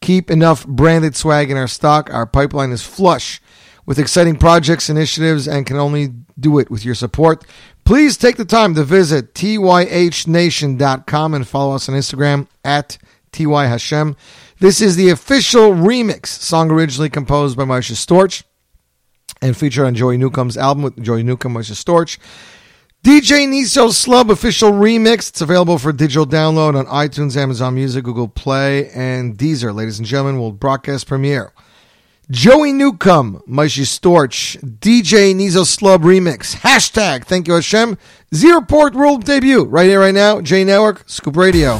keep enough branded swag in our stock. Our pipeline is flush with exciting projects, initiatives, and can only do it with your support. Please take the time to visit tyhnation.com and follow us on Instagram at tyhashem. This is the official remix song originally composed by Marsha Storch and featured on Joey Newcomb's album with Joey Newcomb, Marsha Storch. DJ Niso Slub official remix. It's available for digital download on iTunes, Amazon Music, Google Play, and Deezer. Ladies and gentlemen, will broadcast premiere Joey Newcomb, Maishi Storch, DJ Nizo Slub Remix, hashtag Thank You Hashem, Z Report World debut, right here, right now, J Network, Scoop Radio.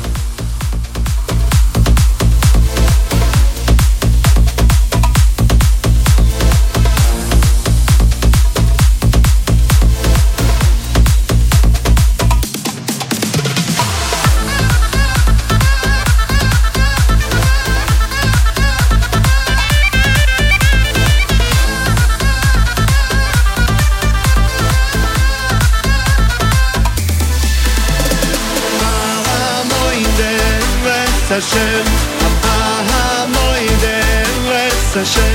Hashem, ah, ah, moide, let's Hashem.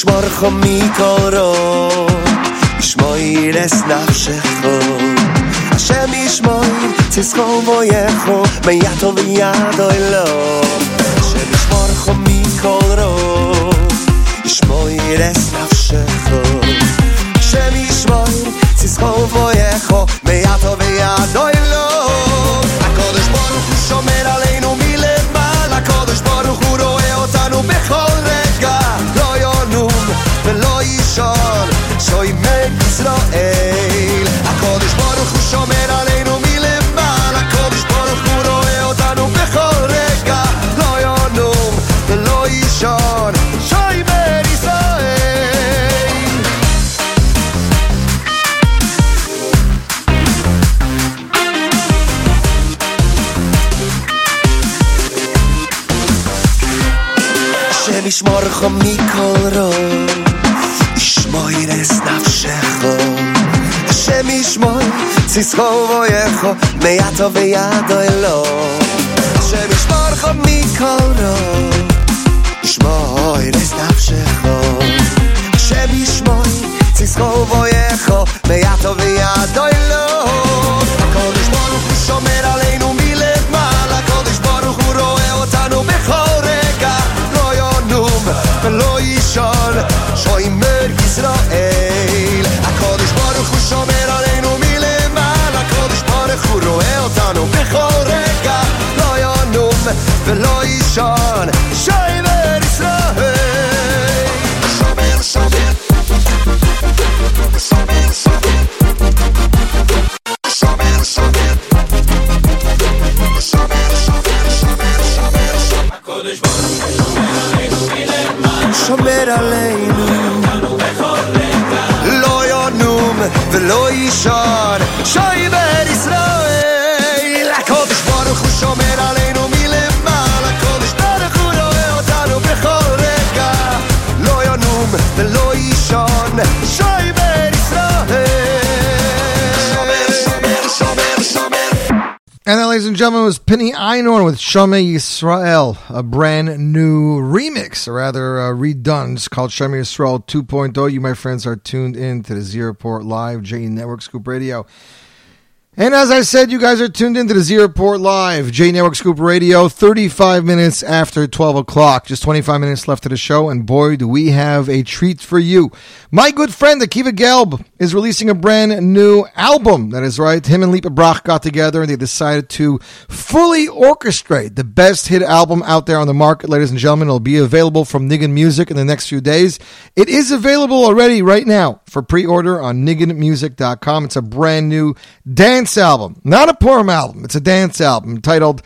ישמורך מכל רוע ישמור אס נפשך השם ישמור צזכו ויכו מיתו וידו אלו השם ישמורך מכל רוע ישמור אס נפשך השם ישמור צזכו ויכו מיתו וידו אלו Nación. Soy Meg Israel. Akkadish Baruch Hu Shomer Aleinu Mileman. Akkadish Baruch Hu Roe Otanu Bechol Rega. Lo Yonum Velo Yishon. Soy Meg Israel. Shem Yishmorcha Mikol ארץ ישחור בויכו מידו וידו אלו שבשמורך מכל רוב Penny Einhorn with Shomer Yisrael, a brand new remix, or rather uh, redone. It's called Shomer Yisrael 2.0. You, my friends, are tuned in to the Z Report Live, J Network Scoop Radio. And as I said, you guys are tuned into the Z Report Live, J Network Scoop Radio, 35 minutes after 12 o'clock. Just 25 minutes left of the show, and boy, do we have a treat for you. My good friend, Akiva Gelb, is releasing a brand new album. That is right. Him and Lipa Brach got together and they decided to fully orchestrate the best hit album out there on the market, ladies and gentlemen. It'll be available from Nigun Music in the next few days. It is available already right now for pre-order on nigunmusic.com. It's a brand new dance album, not a Purim album. It's a dance album titled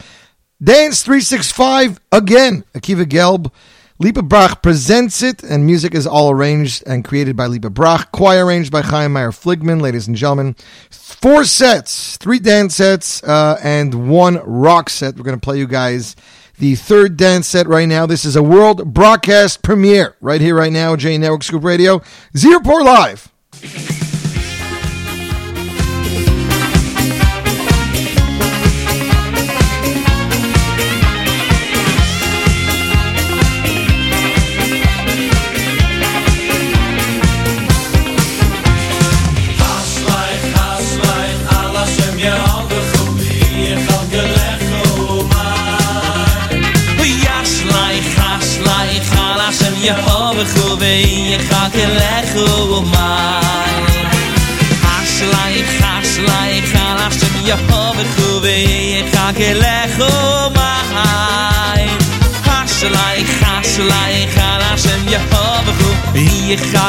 Dance 365 Again. Akiva Gelb. Lipa Brach presents it, and music is all arranged and created by Lipa Brach. Choir arranged by Chaim Meyer Fligman, ladies and gentlemen. Four sets, three dance sets, uh, and one rock set. We're going to play you guys the third dance set right now. This is a world broadcast premiere right here, right now, J Network Scoop Radio. Zero Live.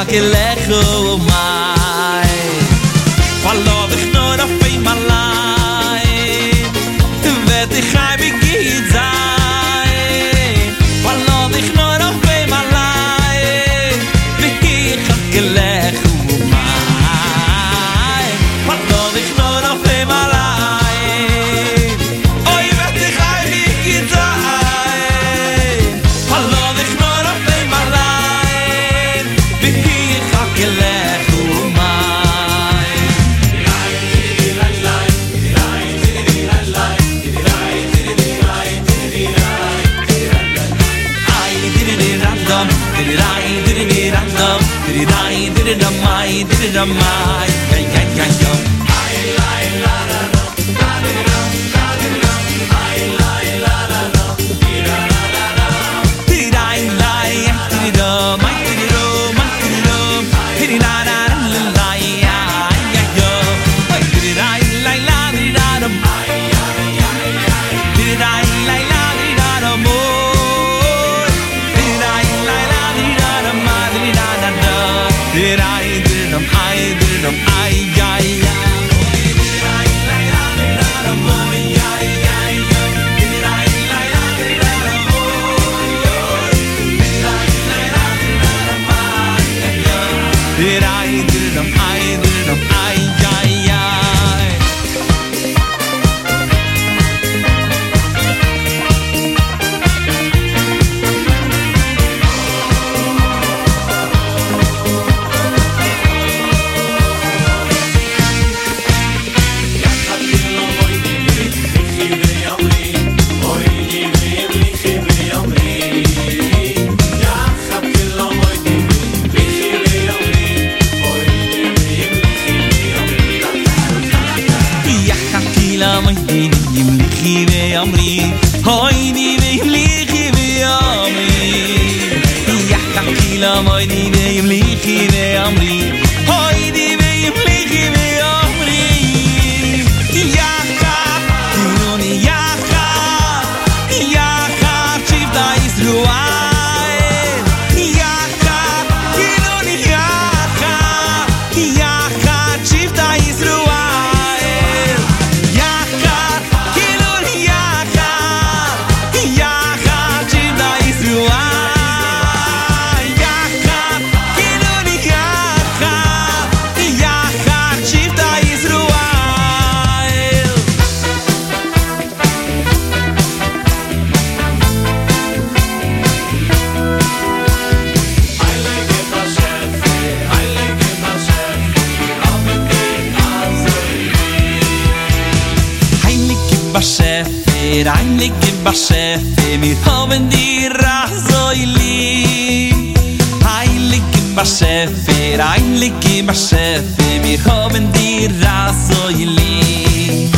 V'yechak elechomai. Heili Heili ki ma sefer Heili ki ma sefer Mir hoben dir Rasoili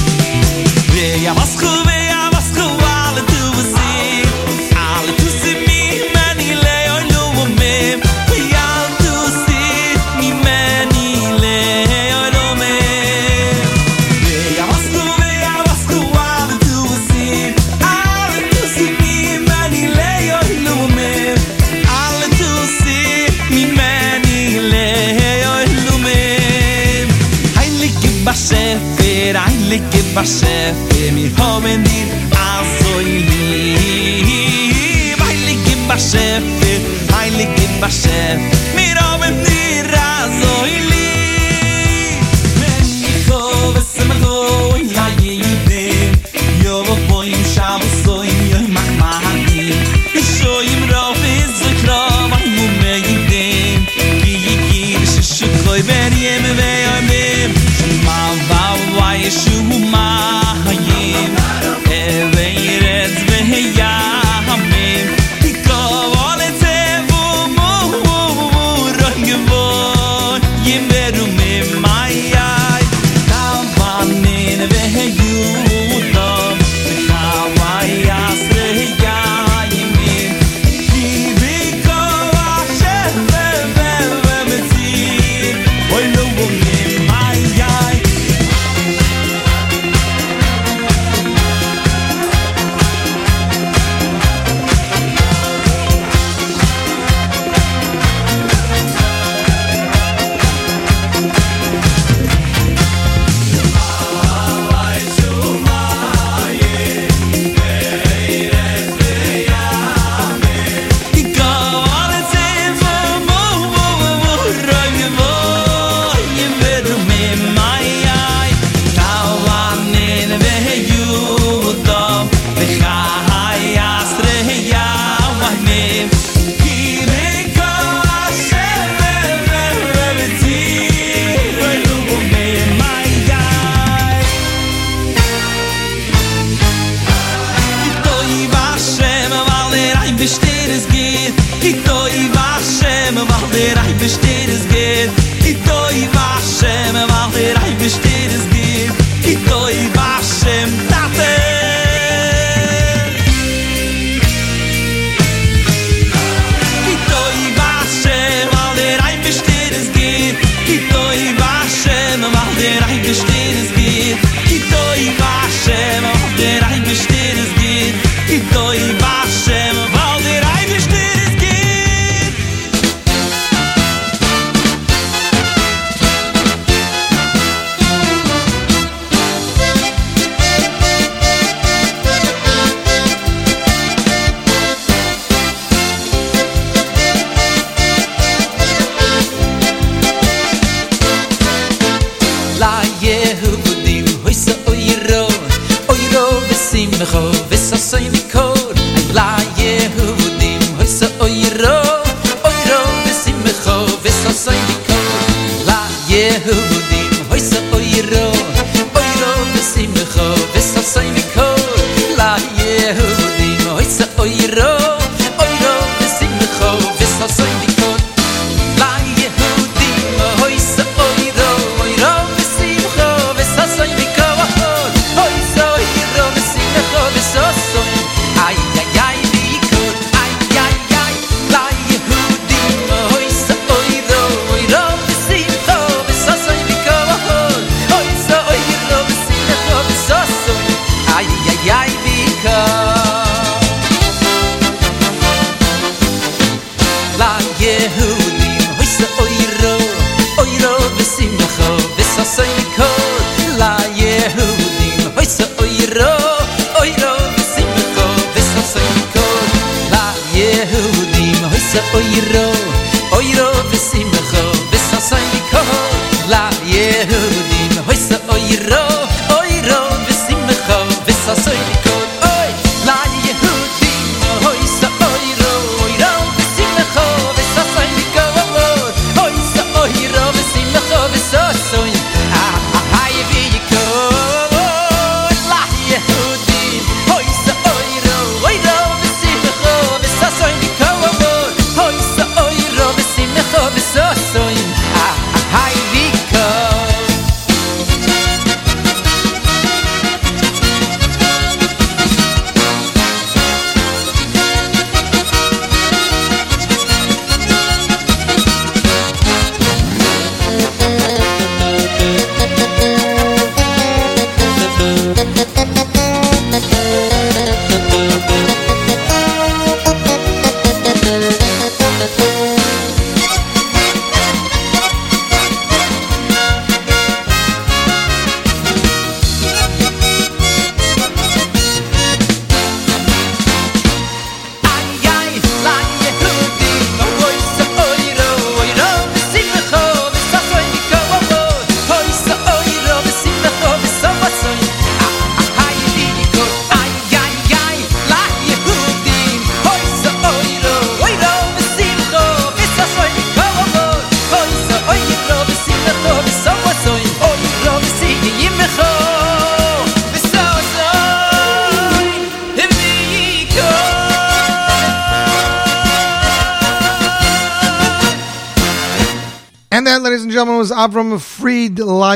Rea maschu vei bashefe mi homen di aso i mi Heilig in bashefe, heilig in bashefe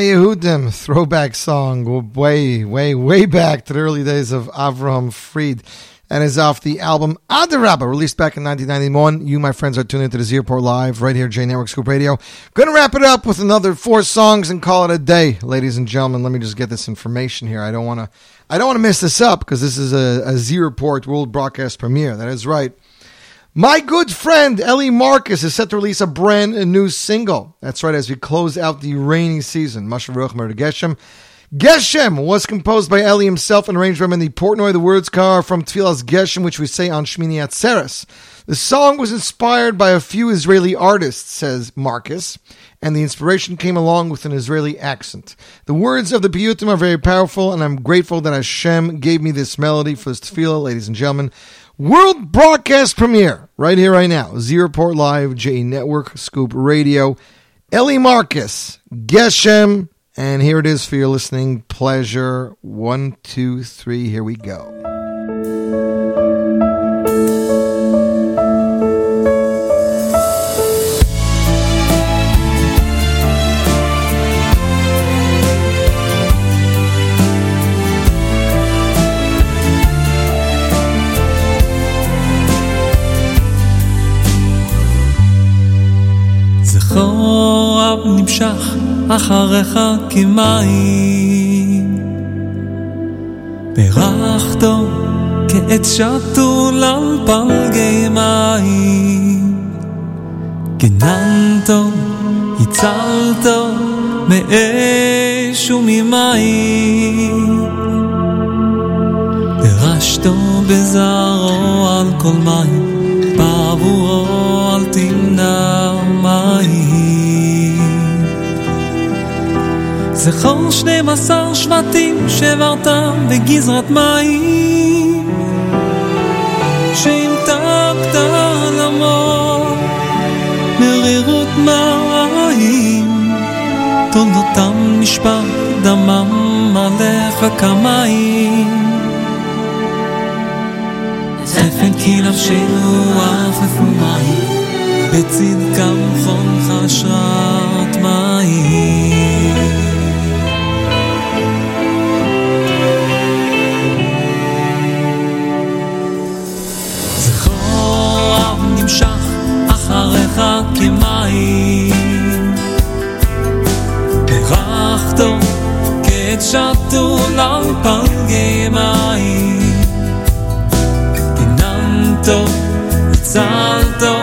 Yehudim, throwback song, way, way, way back to the early days of Avraham Fried. And is off the album Aderaba, released back in 1991. You, my friends, are tuned into the Z Report Live right here, J Network Scoop Radio. Gonna wrap it up with another four songs and call it a day, ladies and gentlemen. Let me just get this information here. I don't want to, I don't want to mess this up because this is a, a Z Report World Broadcast premiere. That is right. My good friend Ellie Marcus is set to release a brand new single. That's right, as we close out the rainy season. Mashiv Ruach Morid Geshem. Geshem was composed by Ellie himself and arranged by the Portnoy. The words are from Tfilas Geshem, which we say on Shmini Atzeres. The song was inspired by a few Israeli artists, says Marcus, and the inspiration came along with an Israeli accent. The words of the Piyutim are very powerful, and I'm grateful that Hashem gave me this melody for this tefillah, ladies and gentlemen. World broadcast premiere right here, right now. Z Report Live, J Network, Scoop Radio. Ellie Marcus, Geshem, and here it is for your listening pleasure. One, two, three, here we go. נמשך אחריך כמים. בירכתו כעץ שתול על פלגי מים. גננתו, הצלתו מאש וממים. דרשתו בזרעו על כל מים, בעבורו אל תמנע מים. זכור שנים עשר שבטים שברת בגזרת מים, שהמתקת על עמו מרירות מים, תולדותם נשפך דמם עליך כמים. צפן כי נפשנו עפפו מים, בצדקם חונך אשרת מים. כמים. הרחתו כתשתו לפלגי מים. פיננתו, הצלתו,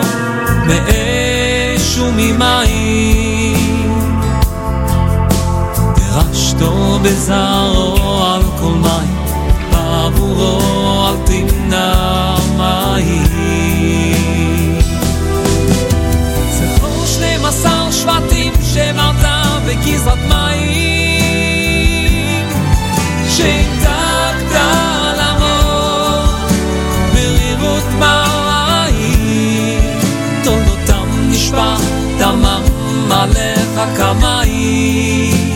מאש וממים. פירשתו בזרעו על כל מים בעבורו. בגזרת מים, שהמתקת על עמו מים, תולדותם נשפך דמם עליך כמים.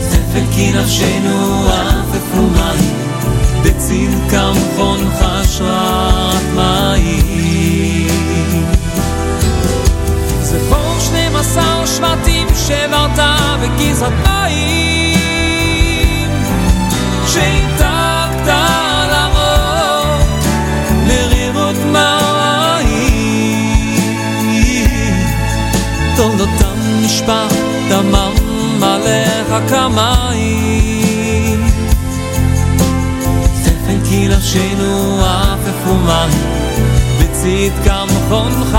ספק כי נפשנו עפפו מים, בצדקם חונך אשרת מים. שבטים שברת בגזרת מים, שהמתקת על עמו מרירות מים. תולדותם נשפך דמם עליך כמים. ספן כי נפשנו עפפו מים, בצדקם חונך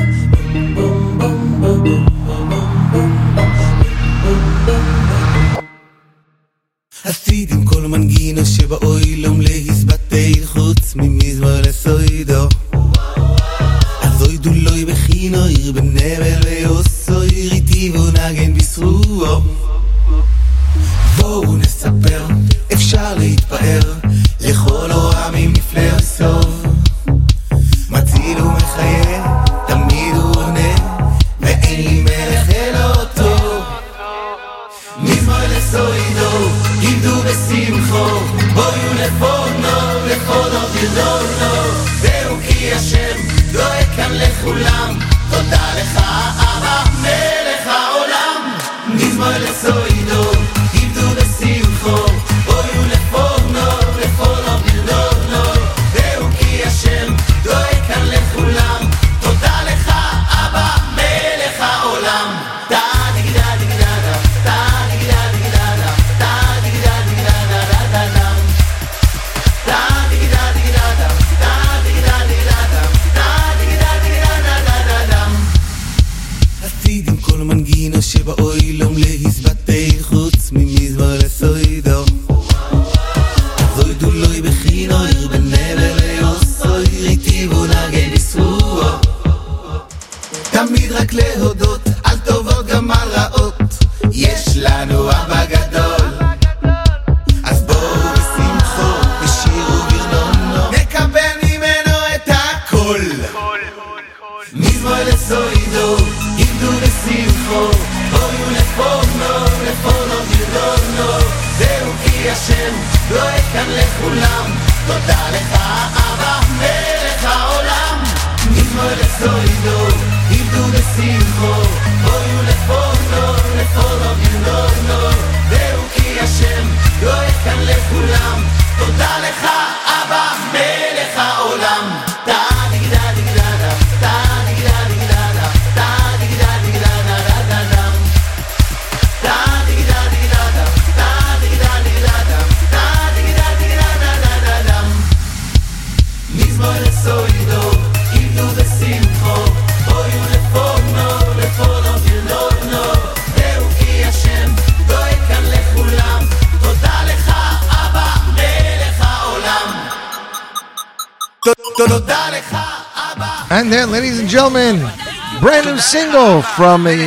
from a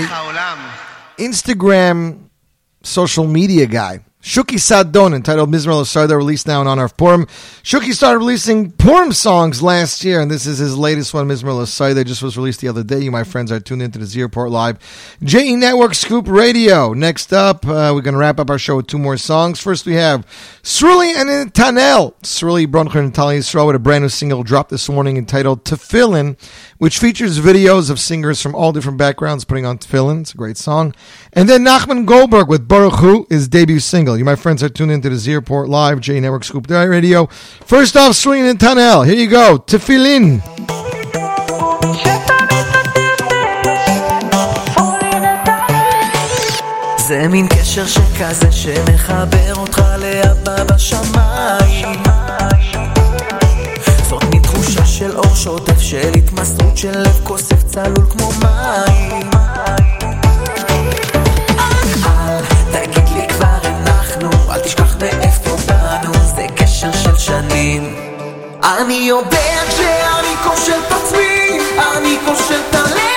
Instagram social media guy. Shuki Sadon, entitled Mizrael Sarda, released now in honor of Purim. Shuki started releasing Purim songs last year, and this is his latest one, Mizrael Sarda, just was released the other day. You, my friends, are tuned into the Z Live. JE Network Scoop Radio. Next up, uh, we're going to wrap up our show with two more songs. First, we have Sruli and Tanel. Sruli Broncher and Natalia Yisrael with a brand new single dropped this morning entitled Tefillin, which features videos of singers from all different backgrounds putting on tefillin. It's a great song. And then Nachman Goldberg with Baruch Hu, his debut single. You, my friends, are tuned into the Z Live, J Network Scoop Radio. First off, Sruli and Tanel. Here you go. Tefillin. זה מין קשר שכזה שמחבר אותך לאבא בשמיים זאת מין תחושה של אור שוטף של התמסרות של לב כוסף צלול כמו מים שנים. אני יודע כשאני קושר את עצמי אני קושר את הלב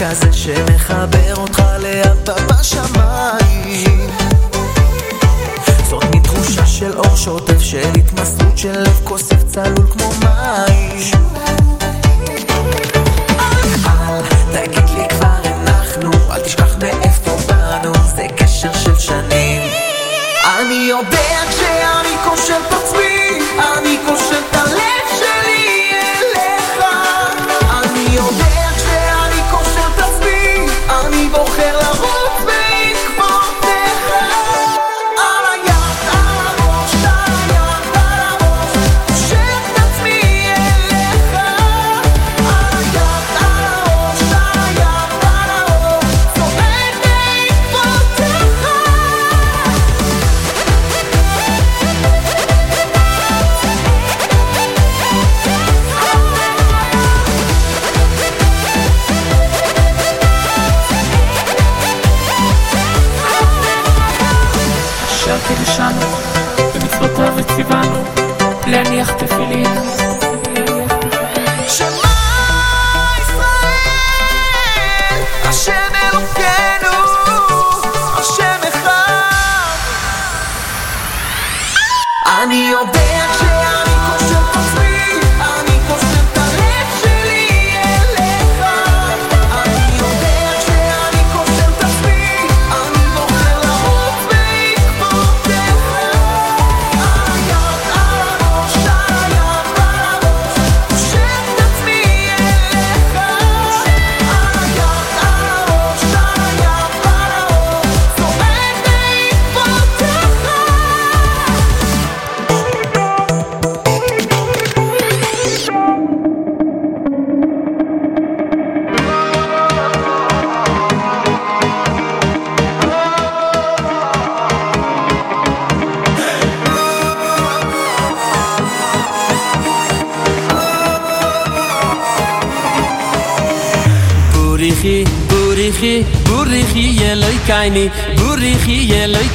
שכזה שמחבר אותך לאבא בשמיים זאת מין תחושה של אור שוטף של התמסרות של לב כוסף צלול כמו מים. אל תגיד לי כבר אנחנו אל תשכח מאיפה באנו זה קשר של שנים. אני יודע כשאני קושר את עצמי אני קושר את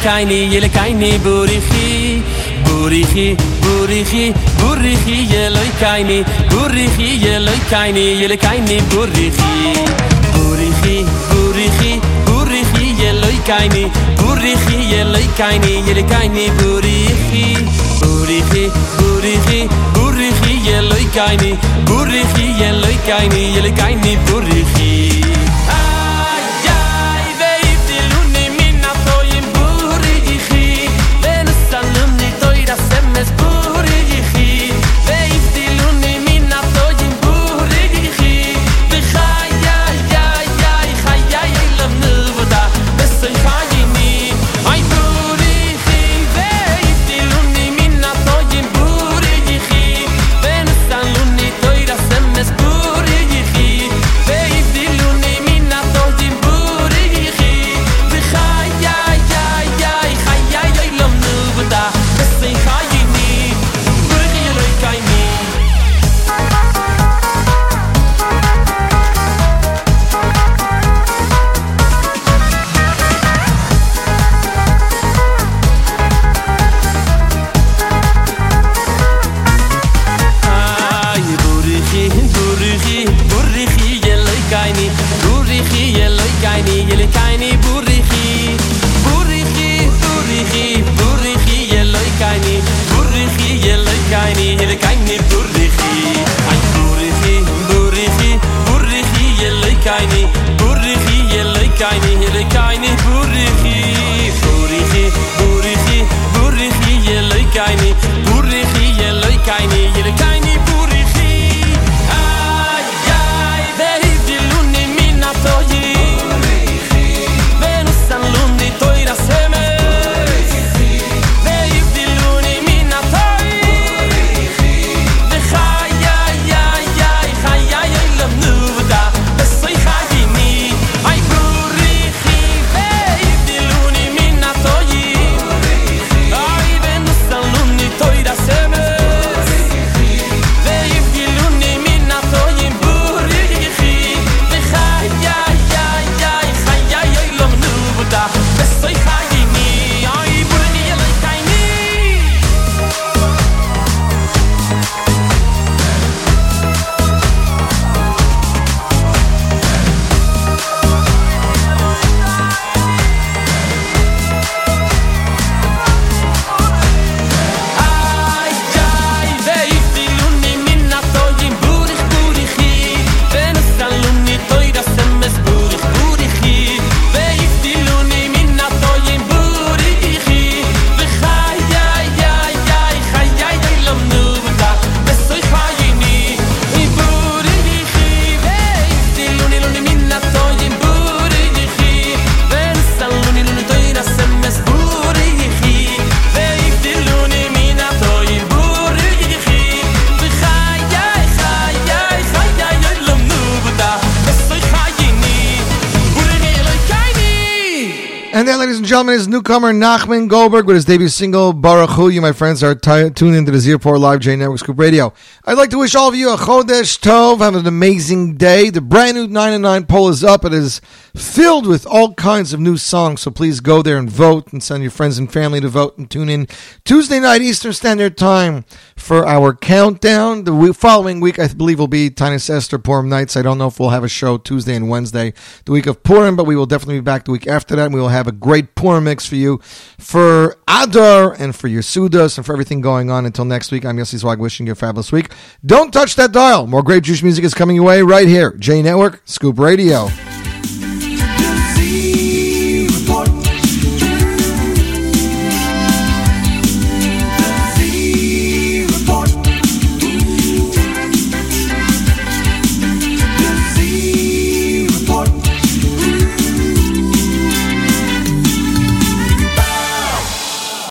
בוריחי, אלוהי קייני, בוריחי, אלוהי קייני, אלוהי קייני, בוריחי, burichi burichi burichi yeloy kaini burichi yeloy kaini yeloy kaini burichi burichi burichi burichi yeloy kaini burichi yeloy kaini yeloy kaini burichi burichi burichi burichi yeloy kaini burichi yeloy kaini yeloy kaini burichi Newcomer Nachman Goldberg with his debut single Baruch Hu. You, my friends, are t- tuned into the Z Report Live J Network Scoop Radio. I'd like to wish all of you a Chodesh Tov. Have an amazing day. The brand new 9 and 9 poll is up. It is filled with all kinds of new songs. So please go there and vote and send your friends and family to vote and tune in Tuesday night Eastern Standard Time for our countdown. The following week, I believe, will be Taanis Esther Purim nights. I don't know if we'll have a show Tuesday and Wednesday, the week of Purim, but we will definitely be back the week after that. And we will have a great Purim mix for you for Adar and for your Sudas and for everything going on. Until next week, I'm Yossi Zweig wishing you a fabulous week. Don't touch that dial. More great Jewish music is coming your way right here. J Network, Scoop Radio.